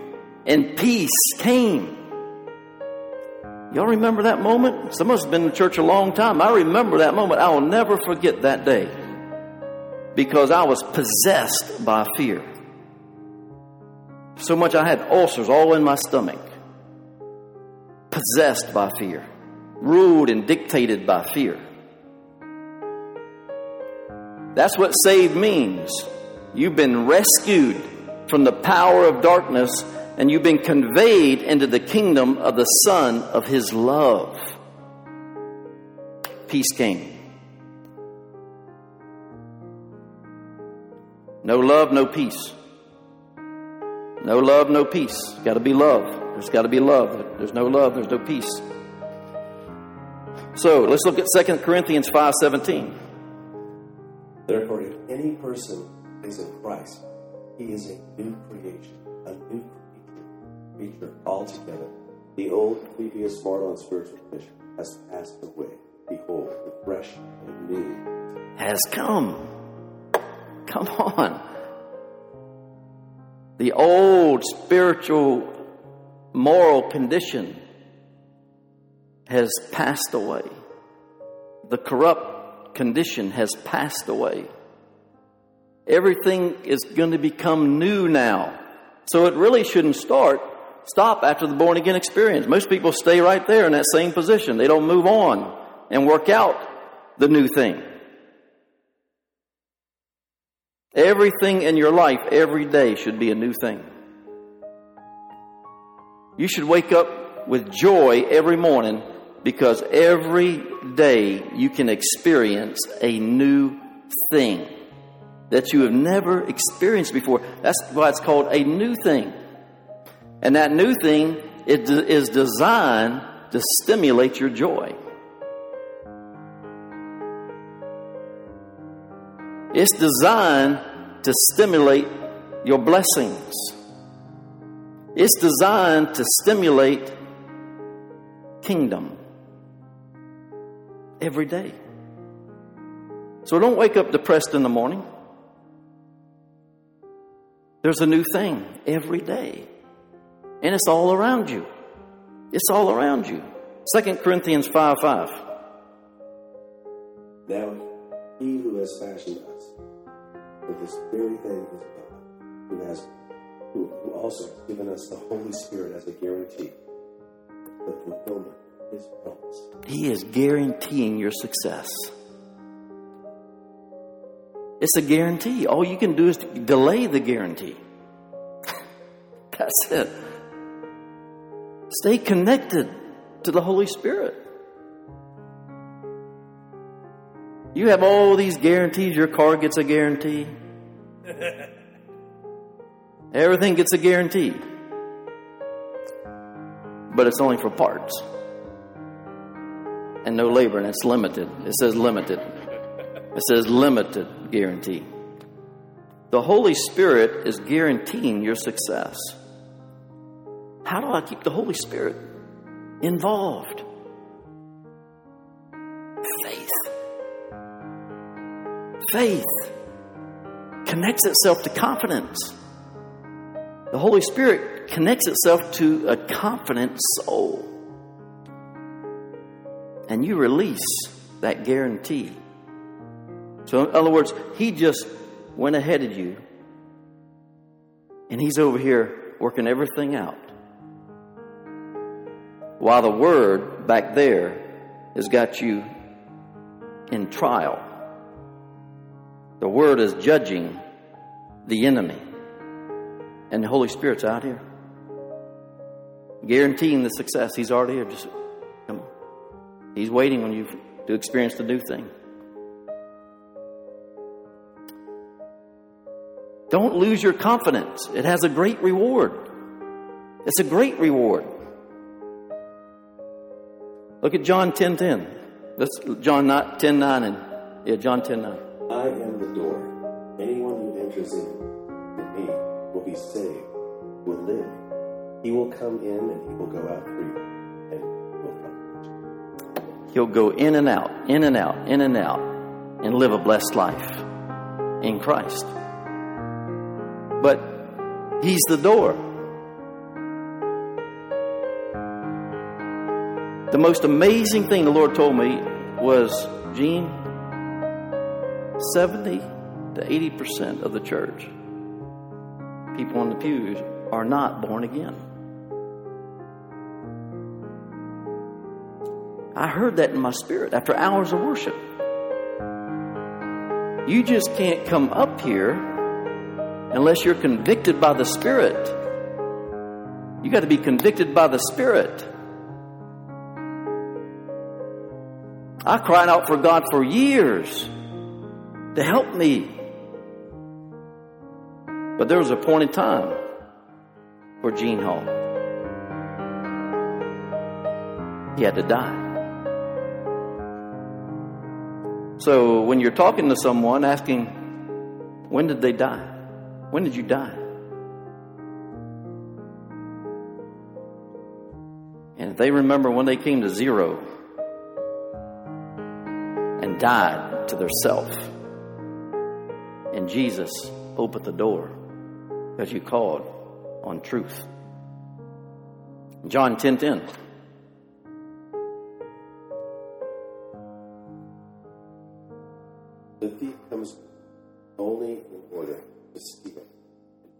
and peace came. Y'all remember that moment? Some of us have been in church a long time. I remember that moment. I will never forget that day because I was possessed by fear. So much I had ulcers all in my stomach. Possessed by fear. Ruled and dictated by fear. That's what saved means. You've been rescued from the power of darkness and you've been conveyed into the kingdom of the Son of His love. Peace came. No love, no peace. No love, no peace. Got to be love. There's got to be love. There's no love, there's no peace. So let's look at 2 Corinthians 5:17. Therefore, if any person is in Christ, he is a new creation, a new creature, creature altogether. The old, previous mortal and spiritual condition has passed away. Behold, the fresh and new Has come. Come on. The old spiritual moral condition has passed away. The corrupt condition has passed away. Everything is going to become new now. So it really shouldn't start, stop after the born again experience. Most people stay right there in that same position. They don't move on and work out the new thing. Everything in your life every day should be a new thing. You should wake up with joy every morning because every day you can experience a new thing that you have never experienced before. That's why it's called a new thing. And that new thing is designed to stimulate your joy. It's designed to stimulate your blessings. It's designed to stimulate kingdom every day. So don't wake up depressed in the morning. There's a new thing every day. And it's all around you. It's all around you. 2 Corinthians 5 5. Now, he who has fashioned us this very thing is God, who has who, who also has given us the Holy Spirit as a guarantee, the fulfillment of his promise. He is guaranteeing your success. It's a guarantee. All you can do is delay the guarantee. That's it. Stay connected to the Holy Spirit. You have all these guarantees. Your car gets a guarantee. Everything gets a guarantee. But it's only for parts. And no labor, and it's limited. It says limited. It says limited guarantee. The Holy Spirit is guaranteeing your success. How do I keep the Holy Spirit involved? Faith connects itself to confidence. The Holy Spirit connects itself to a confident soul. And you release that guarantee. So, in other words, He just went ahead of you, and He's over here working everything out. While the Word back there has got you in trial. The Word is judging the enemy. And the Holy Spirit's out here. Guaranteeing the success. He's already here. Just come on. He's waiting on you to experience the new thing. Don't lose your confidence. It has a great reward. It's a great reward. Look at John 10 10. That's John 10 9 and yeah, John 10 9. I am the door. Anyone who enters in in me will be saved, will live. He will come in and he will go out free. And will. He'll go in and out, in and out, in and out, and live a blessed life in Christ. But He's the door. The most amazing thing the Lord told me was, Gene, 70 to 80% of the church, people in the pews, are not born again. I heard that in my spirit after hours of worship. You just can't come up here unless you're convicted by the Spirit. You got to be convicted by the Spirit. I cried out for God for years to help me. But there was a point in time for Gene Hall. He had to die. So when you're talking to someone asking, when did they die? When did you die? And if they remember when they came to zero and died to their self, and Jesus opened the door because you called on truth. John 10 10. The thief comes only in order to steal,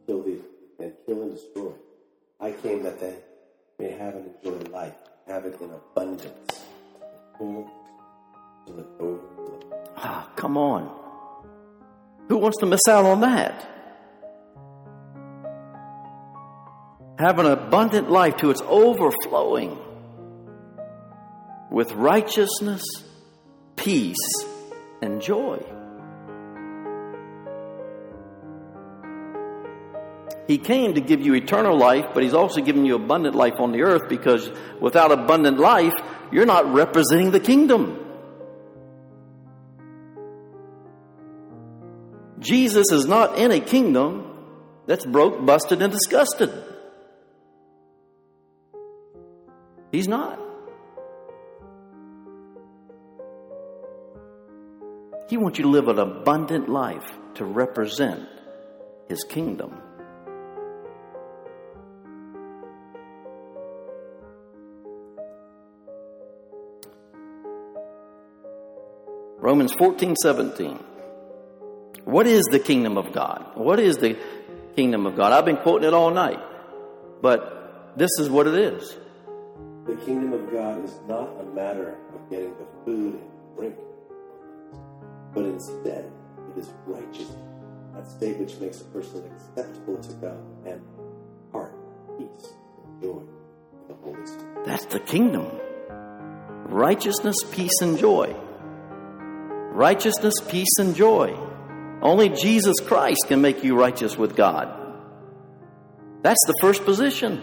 kill thee, and kill and destroy. I came that they may have and enjoy life, have it in abundance, full to the. Ah, come on. Who wants to miss out on that? Have an abundant life to its overflowing with righteousness, peace, and joy. He came to give you eternal life, but He's also giving you abundant life on the earth because without abundant life, you're not representing the kingdom. Jesus is not in a kingdom that's broke, busted, and disgusted. He's not. He wants you to live an abundant life to represent His kingdom. Romans 14, 17. What is the kingdom of God? What is the kingdom of God? I've been quoting it all night, but this is what it is. The kingdom of God is not a matter of getting the food and drink, but instead it is righteousness, that state which makes a person acceptable to God, and heart, peace, and joy in the Holy Spirit. That's the kingdom. Righteousness, peace, and joy. Righteousness, peace, and joy. Only Jesus Christ can make you righteous with God. That's the first position.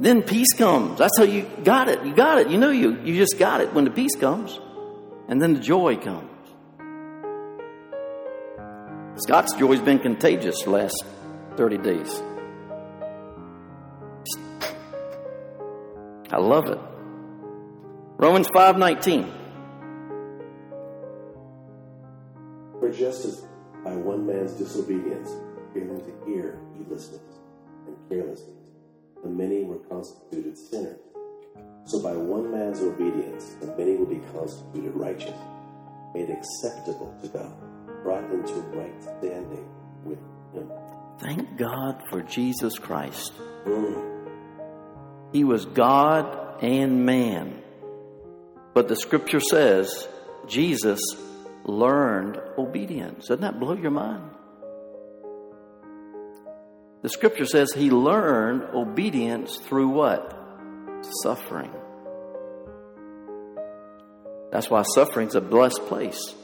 Then peace comes. That's how you got it. You got it. You know you. You just got it when the peace comes. And then the joy comes. Scott's joy's been contagious the last 30 days. I love it. Romans 5:19. For just as by one man's disobedience, failing to hear heedlessness and carelessness, the many were constituted sinners. So by one man's obedience, the many will be constituted righteous, made acceptable to God, brought into right standing with Him. Thank God for Jesus Christ. Mm. He was God and man. But the scripture says Jesus learned obedience. Doesn't that blow your mind? The scripture says he learned obedience through what? Suffering. That's why suffering's a blessed place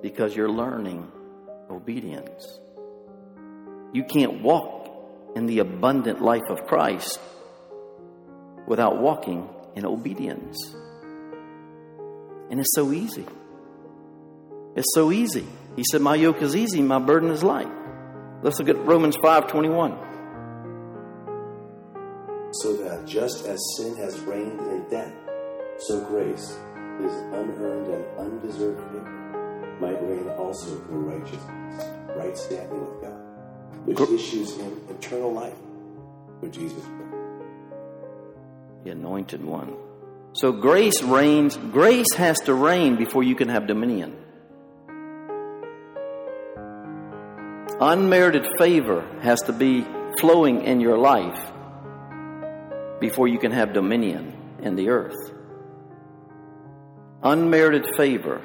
because you're learning obedience. You can't walk in the abundant life of Christ without walking in obedience. And it's so easy. It's so easy. He said, My yoke is easy, my burden is light. Let's look at Romans 5 21. So that just as sin has reigned in death, so grace, his unearned and undeserved favor, might reign also through righteousness, right standing with God, which Gr- issues in eternal life through Jesus Christ. The anointed one. So grace reigns, grace has to reign before you can have dominion. Unmerited favor has to be flowing in your life before you can have dominion in the earth. Unmerited favor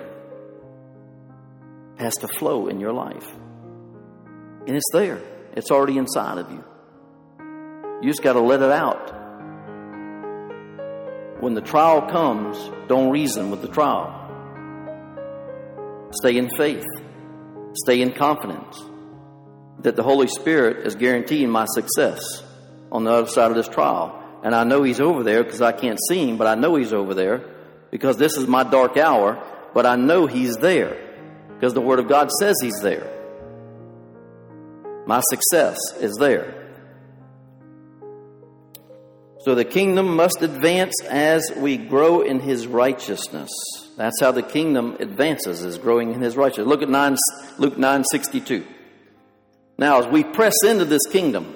has to flow in your life. And it's there, it's already inside of you. You just got to let it out. When the trial comes, don't reason with the trial. Stay in faith, stay in confidence that the Holy Spirit is guaranteeing my success on the other side of this trial. And I know He's over there because I can't see Him, but I know He's over there because this is my dark hour, but I know He's there because the Word of God says He's there. My success is there. So the kingdom must advance as we grow in his righteousness. That's how the kingdom advances, is growing in his righteousness. Look at 9, Luke 9 62. Now, as we press into this kingdom,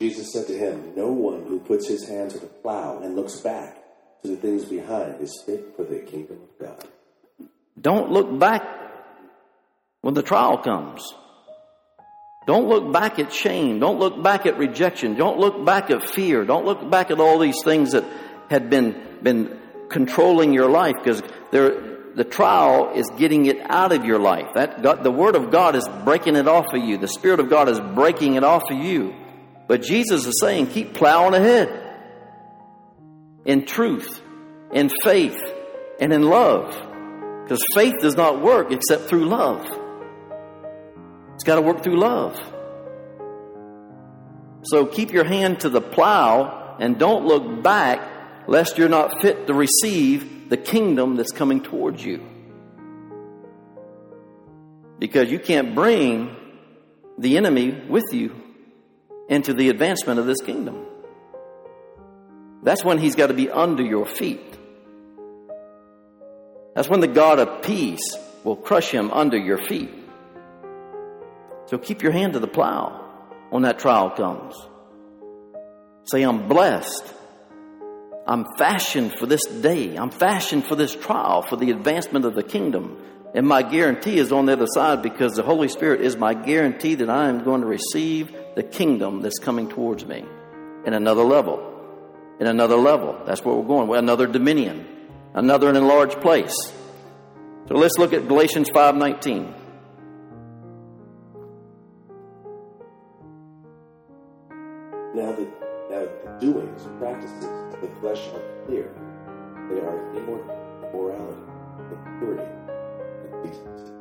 Jesus said to him, No one who puts his hand to the plow and looks back to the things behind is fit for the kingdom of God. don't look back when the trial comes. Don't look back at shame. Don't look back at rejection. Don't look back at fear. Don't look back at all these things that had been, been controlling your life because the trial is getting it out of your life. That God, the Word of God is breaking it off of you. The Spirit of God is breaking it off of you. But Jesus is saying, keep plowing ahead in truth, in faith, and in love. Because faith does not work except through love. It's got to work through love. So keep your hand to the plow and don't look back lest you're not fit to receive the kingdom that's coming towards you. Because you can't bring the enemy with you into the advancement of this kingdom. That's when he's got to be under your feet. That's when the God of peace will crush him under your feet. So keep your hand to the plow when that trial comes. Say, I'm blessed. I'm fashioned for this day. I'm fashioned for this trial, for the advancement of the kingdom. And my guarantee is on the other side because the Holy Spirit is my guarantee that I am going to receive the kingdom that's coming towards me in another level. In another level. That's where we're going. Another dominion. Another enlarged place. So let's look at Galatians 5:19. Now the flesh are clear. They are immorality, impurity, and decency.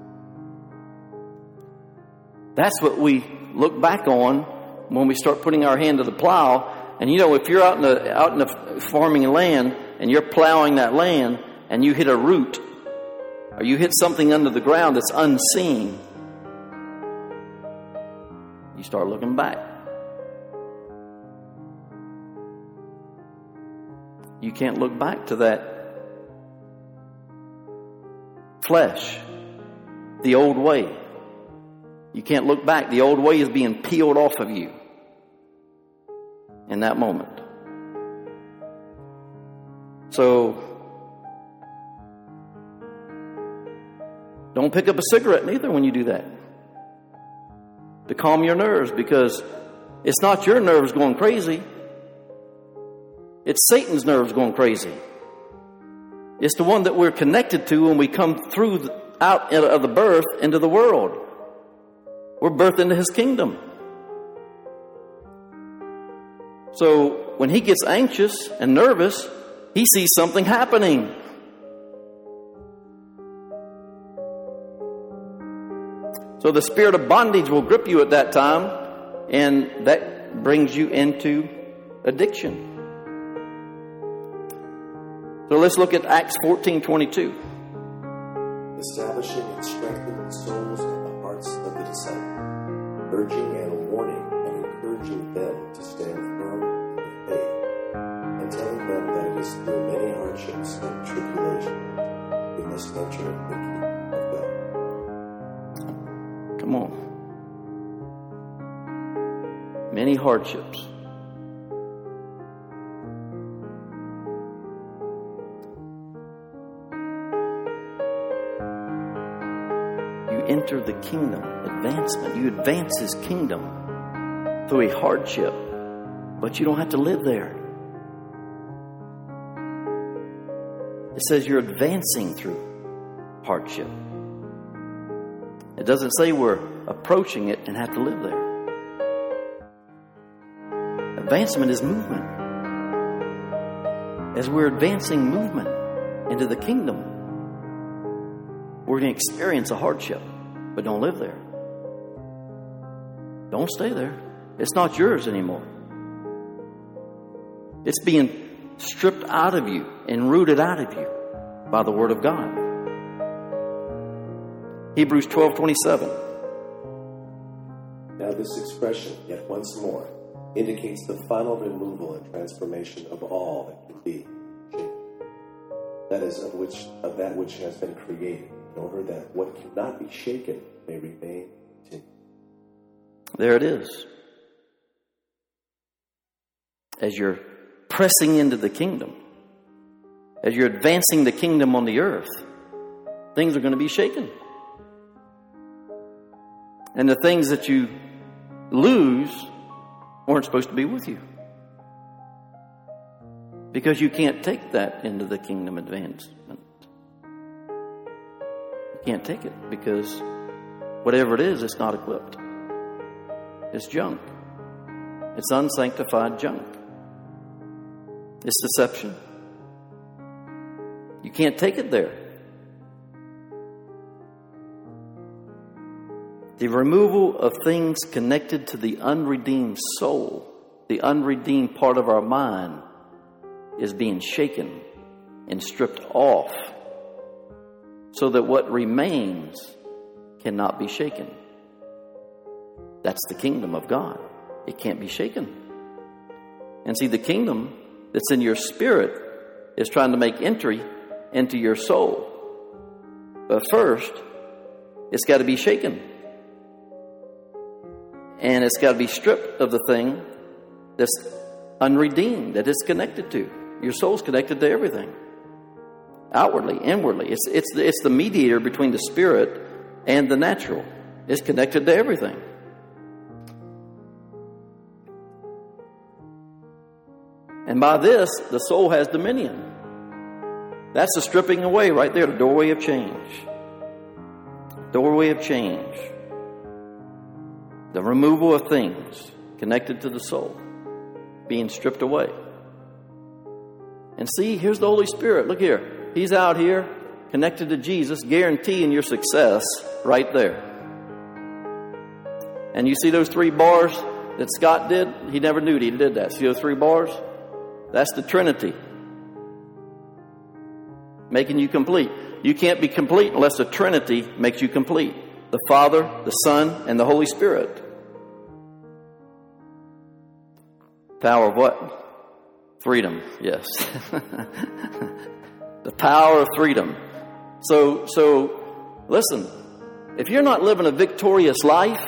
That's what we look back on when we start putting our hand to the plow. And you know, if you're out in the out in the farming land and you're plowing that land and you hit a root or you hit something under the ground that's unseen, you start looking back. You can't look back to that flesh, the old way. You can't look back. The old way is being peeled off of you in that moment. So, don't pick up a cigarette neither when you do that. To calm your nerves because it's not your nerves going crazy. It's Satan's nerves going crazy. It's the one that we're connected to when we come through out of the birth into the world. We're birthed into his kingdom. So when he gets anxious and nervous, he sees something happening. So the spirit of bondage will grip you at that time, and that brings you into addiction. So let's look at Acts 14 22. establishing and strengthening the souls and the hearts of the disciples, urging and warning and encouraging them to stand firm in the faith, and telling them that it is through many hardships and tribulations we must enter the kingdom of God. Come on. Many hardships. Enter the kingdom, advancement. You advance his kingdom through a hardship, but you don't have to live there. It says you're advancing through hardship. It doesn't say we're approaching it and have to live there. Advancement is movement. As we're advancing movement into the kingdom, we're going to experience a hardship, but don't live there. Don't stay there. It's not yours anymore. It's being stripped out of you and rooted out of you by the Word of God. Hebrews twelve twenty seven. Now, this expression, yet once more, indicates the final removal and transformation of all that can be. That is, of which of that which has been created, in order that what cannot be shaken may remain. There it is. As you're pressing into the kingdom, as you're advancing the kingdom on the earth, things are going to be shaken. And the things that you lose weren't supposed to be with you. Because you can't take that into the kingdom advancement. Can't take it because whatever it is, it's not equipped. It's junk. It's unsanctified junk. It's deception. You can't take it there. The removal of things connected to the unredeemed soul, the unredeemed part of our mind, is being shaken and stripped off so that what remains cannot be shaken. That's the kingdom of God. It can't be shaken. And see, the kingdom that's in your spirit is trying to make entry into your soul. But first, it's got to be shaken. And it's got to be stripped of the thing that's unredeemed, that it's connected to. Your soul's connected to everything. Outwardly, inwardly. It's, it's, the, it's the mediator between the spirit and the natural. It's connected to everything. And by this, the soul has dominion. That's the stripping away right there, the doorway of change. Doorway of change. The removal of things connected to the soul being stripped away. And see, here's the Holy Spirit. Look here. He's out here connected to Jesus, guaranteeing your success right there. And you see those three bars that Scott did? He never knew he did that. See those three bars? That's the Trinity. Making you complete. You can't be complete unless the Trinity makes you complete the Father, the Son, and the Holy Spirit. Power of what? Freedom, yes. the power of freedom. So, so listen, if you're not living a victorious life,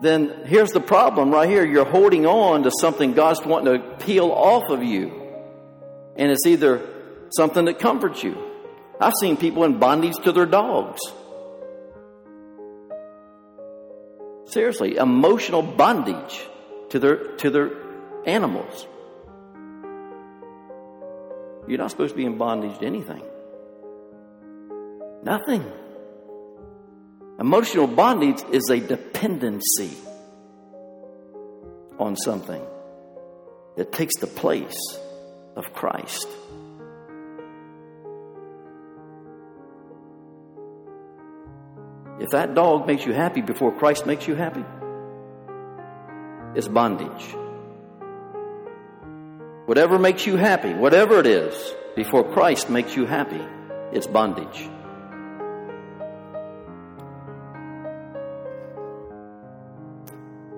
then here's the problem right here. You're holding on to something God's wanting to peel off of you. And it's either something that comforts you. I've seen people in bondage to their dogs. Seriously, emotional bondage to their to their animals. You're not supposed to be in bondage to anything. Nothing. Emotional bondage is a dependency on something that takes the place of Christ. If that dog makes you happy before Christ makes you happy, it's bondage. Whatever makes you happy, whatever it is, before Christ makes you happy, it's bondage.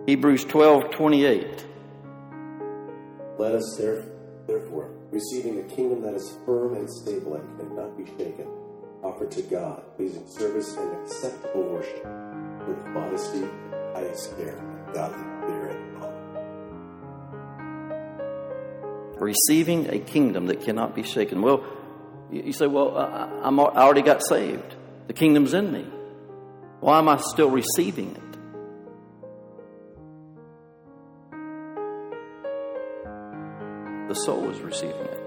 Hebrews 12 28. Let us therefore, receiving a kingdom that is firm and stable and cannot be shaken, offer to God pleasing service and acceptable worship with modesty, highest care, and godly Receiving a kingdom that cannot be shaken. Well, you say, well, I'm, I already got saved. The kingdom's in me. Why am I still receiving it? The soul is receiving it.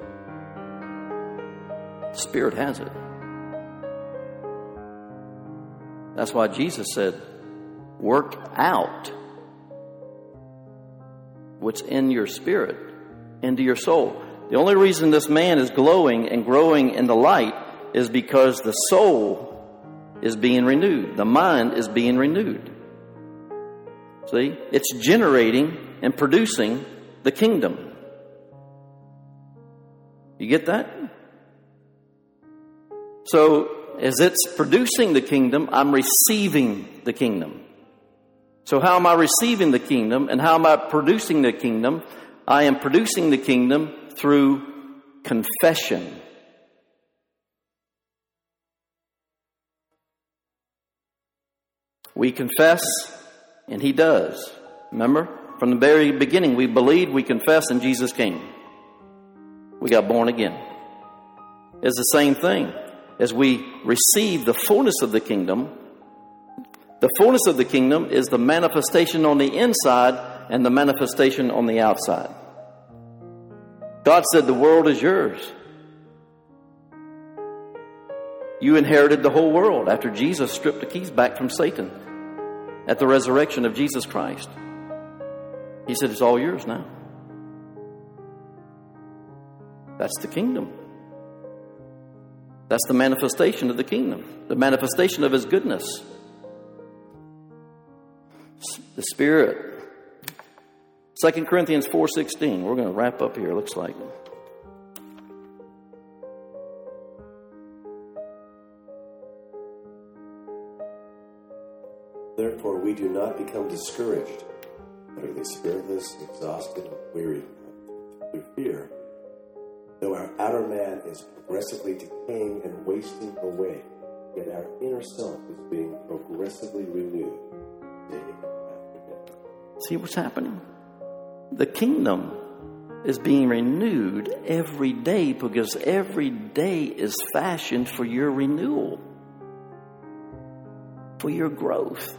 The Spirit has it. That's why Jesus said, work out what's in your spirit into your soul. The only reason this man is glowing and growing in the light is because the soul is being renewed, the mind is being renewed. See, it's generating and producing the kingdom. You get that? So, as it's producing the kingdom, I'm receiving the kingdom. So, how am I receiving the kingdom and how am I producing the kingdom? I am producing the kingdom through confession. We confess, and He does. Remember? From the very beginning, we believed, we confessed, and Jesus came. We got born again. It's the same thing as we receive the fullness of the kingdom, the fullness of the kingdom is the manifestation on the inside and the manifestation on the outside. God said, The world is yours. You inherited the whole world after Jesus stripped the keys back from Satan at the resurrection of Jesus Christ. He said, It's all yours now. That's the kingdom. That's the manifestation of the kingdom, the manifestation of his goodness. The Spirit. 2 Corinthians 4.16. We're going to wrap up here, looks like. Therefore, we do not become discouraged, utterly spiritless, exhausted, weary through fear Though our outer man is progressively decaying and wasting away, yet our inner self is being progressively renewed day after day. See what's happening? The kingdom is being renewed every day because every day is fashioned for your renewal, for your growth.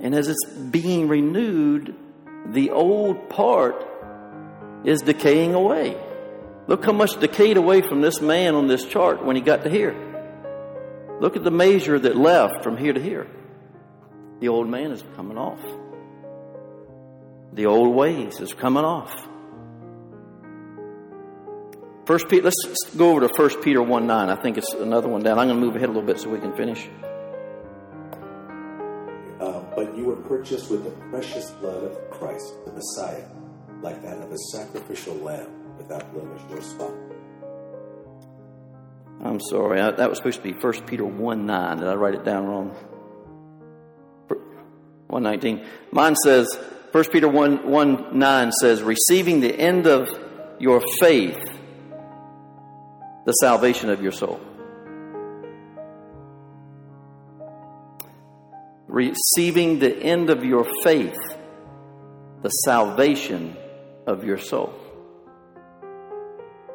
And as it's being renewed, the old part is decaying away. Look how much decayed away from this man on this chart when he got to here. Look at the measure that left from here to here. The old man is coming off. The old ways is coming off. First Peter, let's go over to First Peter 1 9. I think it's another one down. I'm going to move ahead a little bit so we can finish. Uh, but you were purchased with the precious blood of Christ, the Messiah, like that of a sacrificial lamb without blemish or spot. I'm sorry. I, that was supposed to be First Peter 1 9. Did I write it down wrong? 119. Mine says, 1 Peter 1, 1 9 says, receiving the end of your faith, the salvation of your soul. Receiving the end of your faith, the salvation of your soul.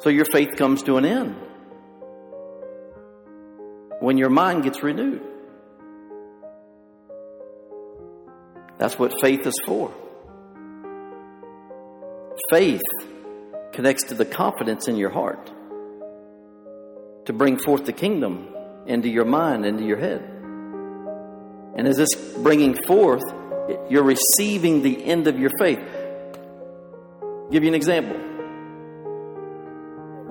So your faith comes to an end when your mind gets renewed. That's what faith is for. Faith connects to the confidence in your heart to bring forth the kingdom into your mind, into your head. And as this bringing forth, you're receiving the end of your faith. I'll give you an example.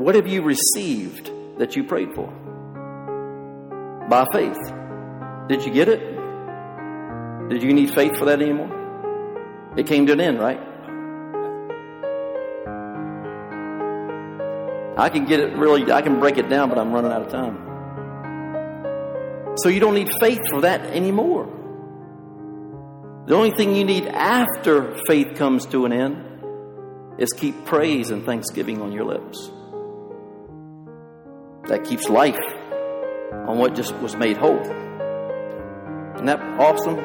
What have you received that you prayed for? By faith. Did you get it? Did you need faith for that anymore? It came to an end, right? I can get it really, I can break it down, but I'm running out of time. So you don't need faith for that anymore. The only thing you need after faith comes to an end is keep praise and thanksgiving on your lips. That keeps life on what just was made whole. Isn't that awesome?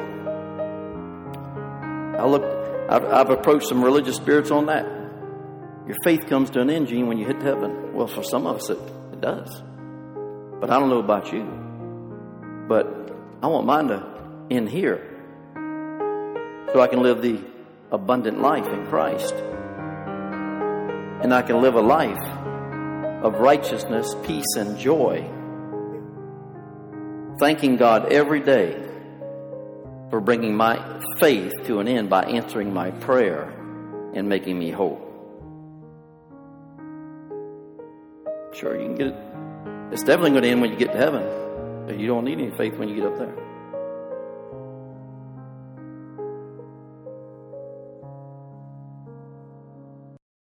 I look, I've, I've approached some religious spirits on that. Your faith comes to an end, Gene, when you hit heaven. Well, for some of us, it, it does. But I don't know about you. But I want mine to end here so I can live the abundant life in Christ. And I can live a life of righteousness, peace, and joy. Thanking God every day for bringing my faith to an end by answering my prayer and making me whole. Sure, you can get it. It's definitely going to end when you get to heaven, but you don't need any faith when you get up there.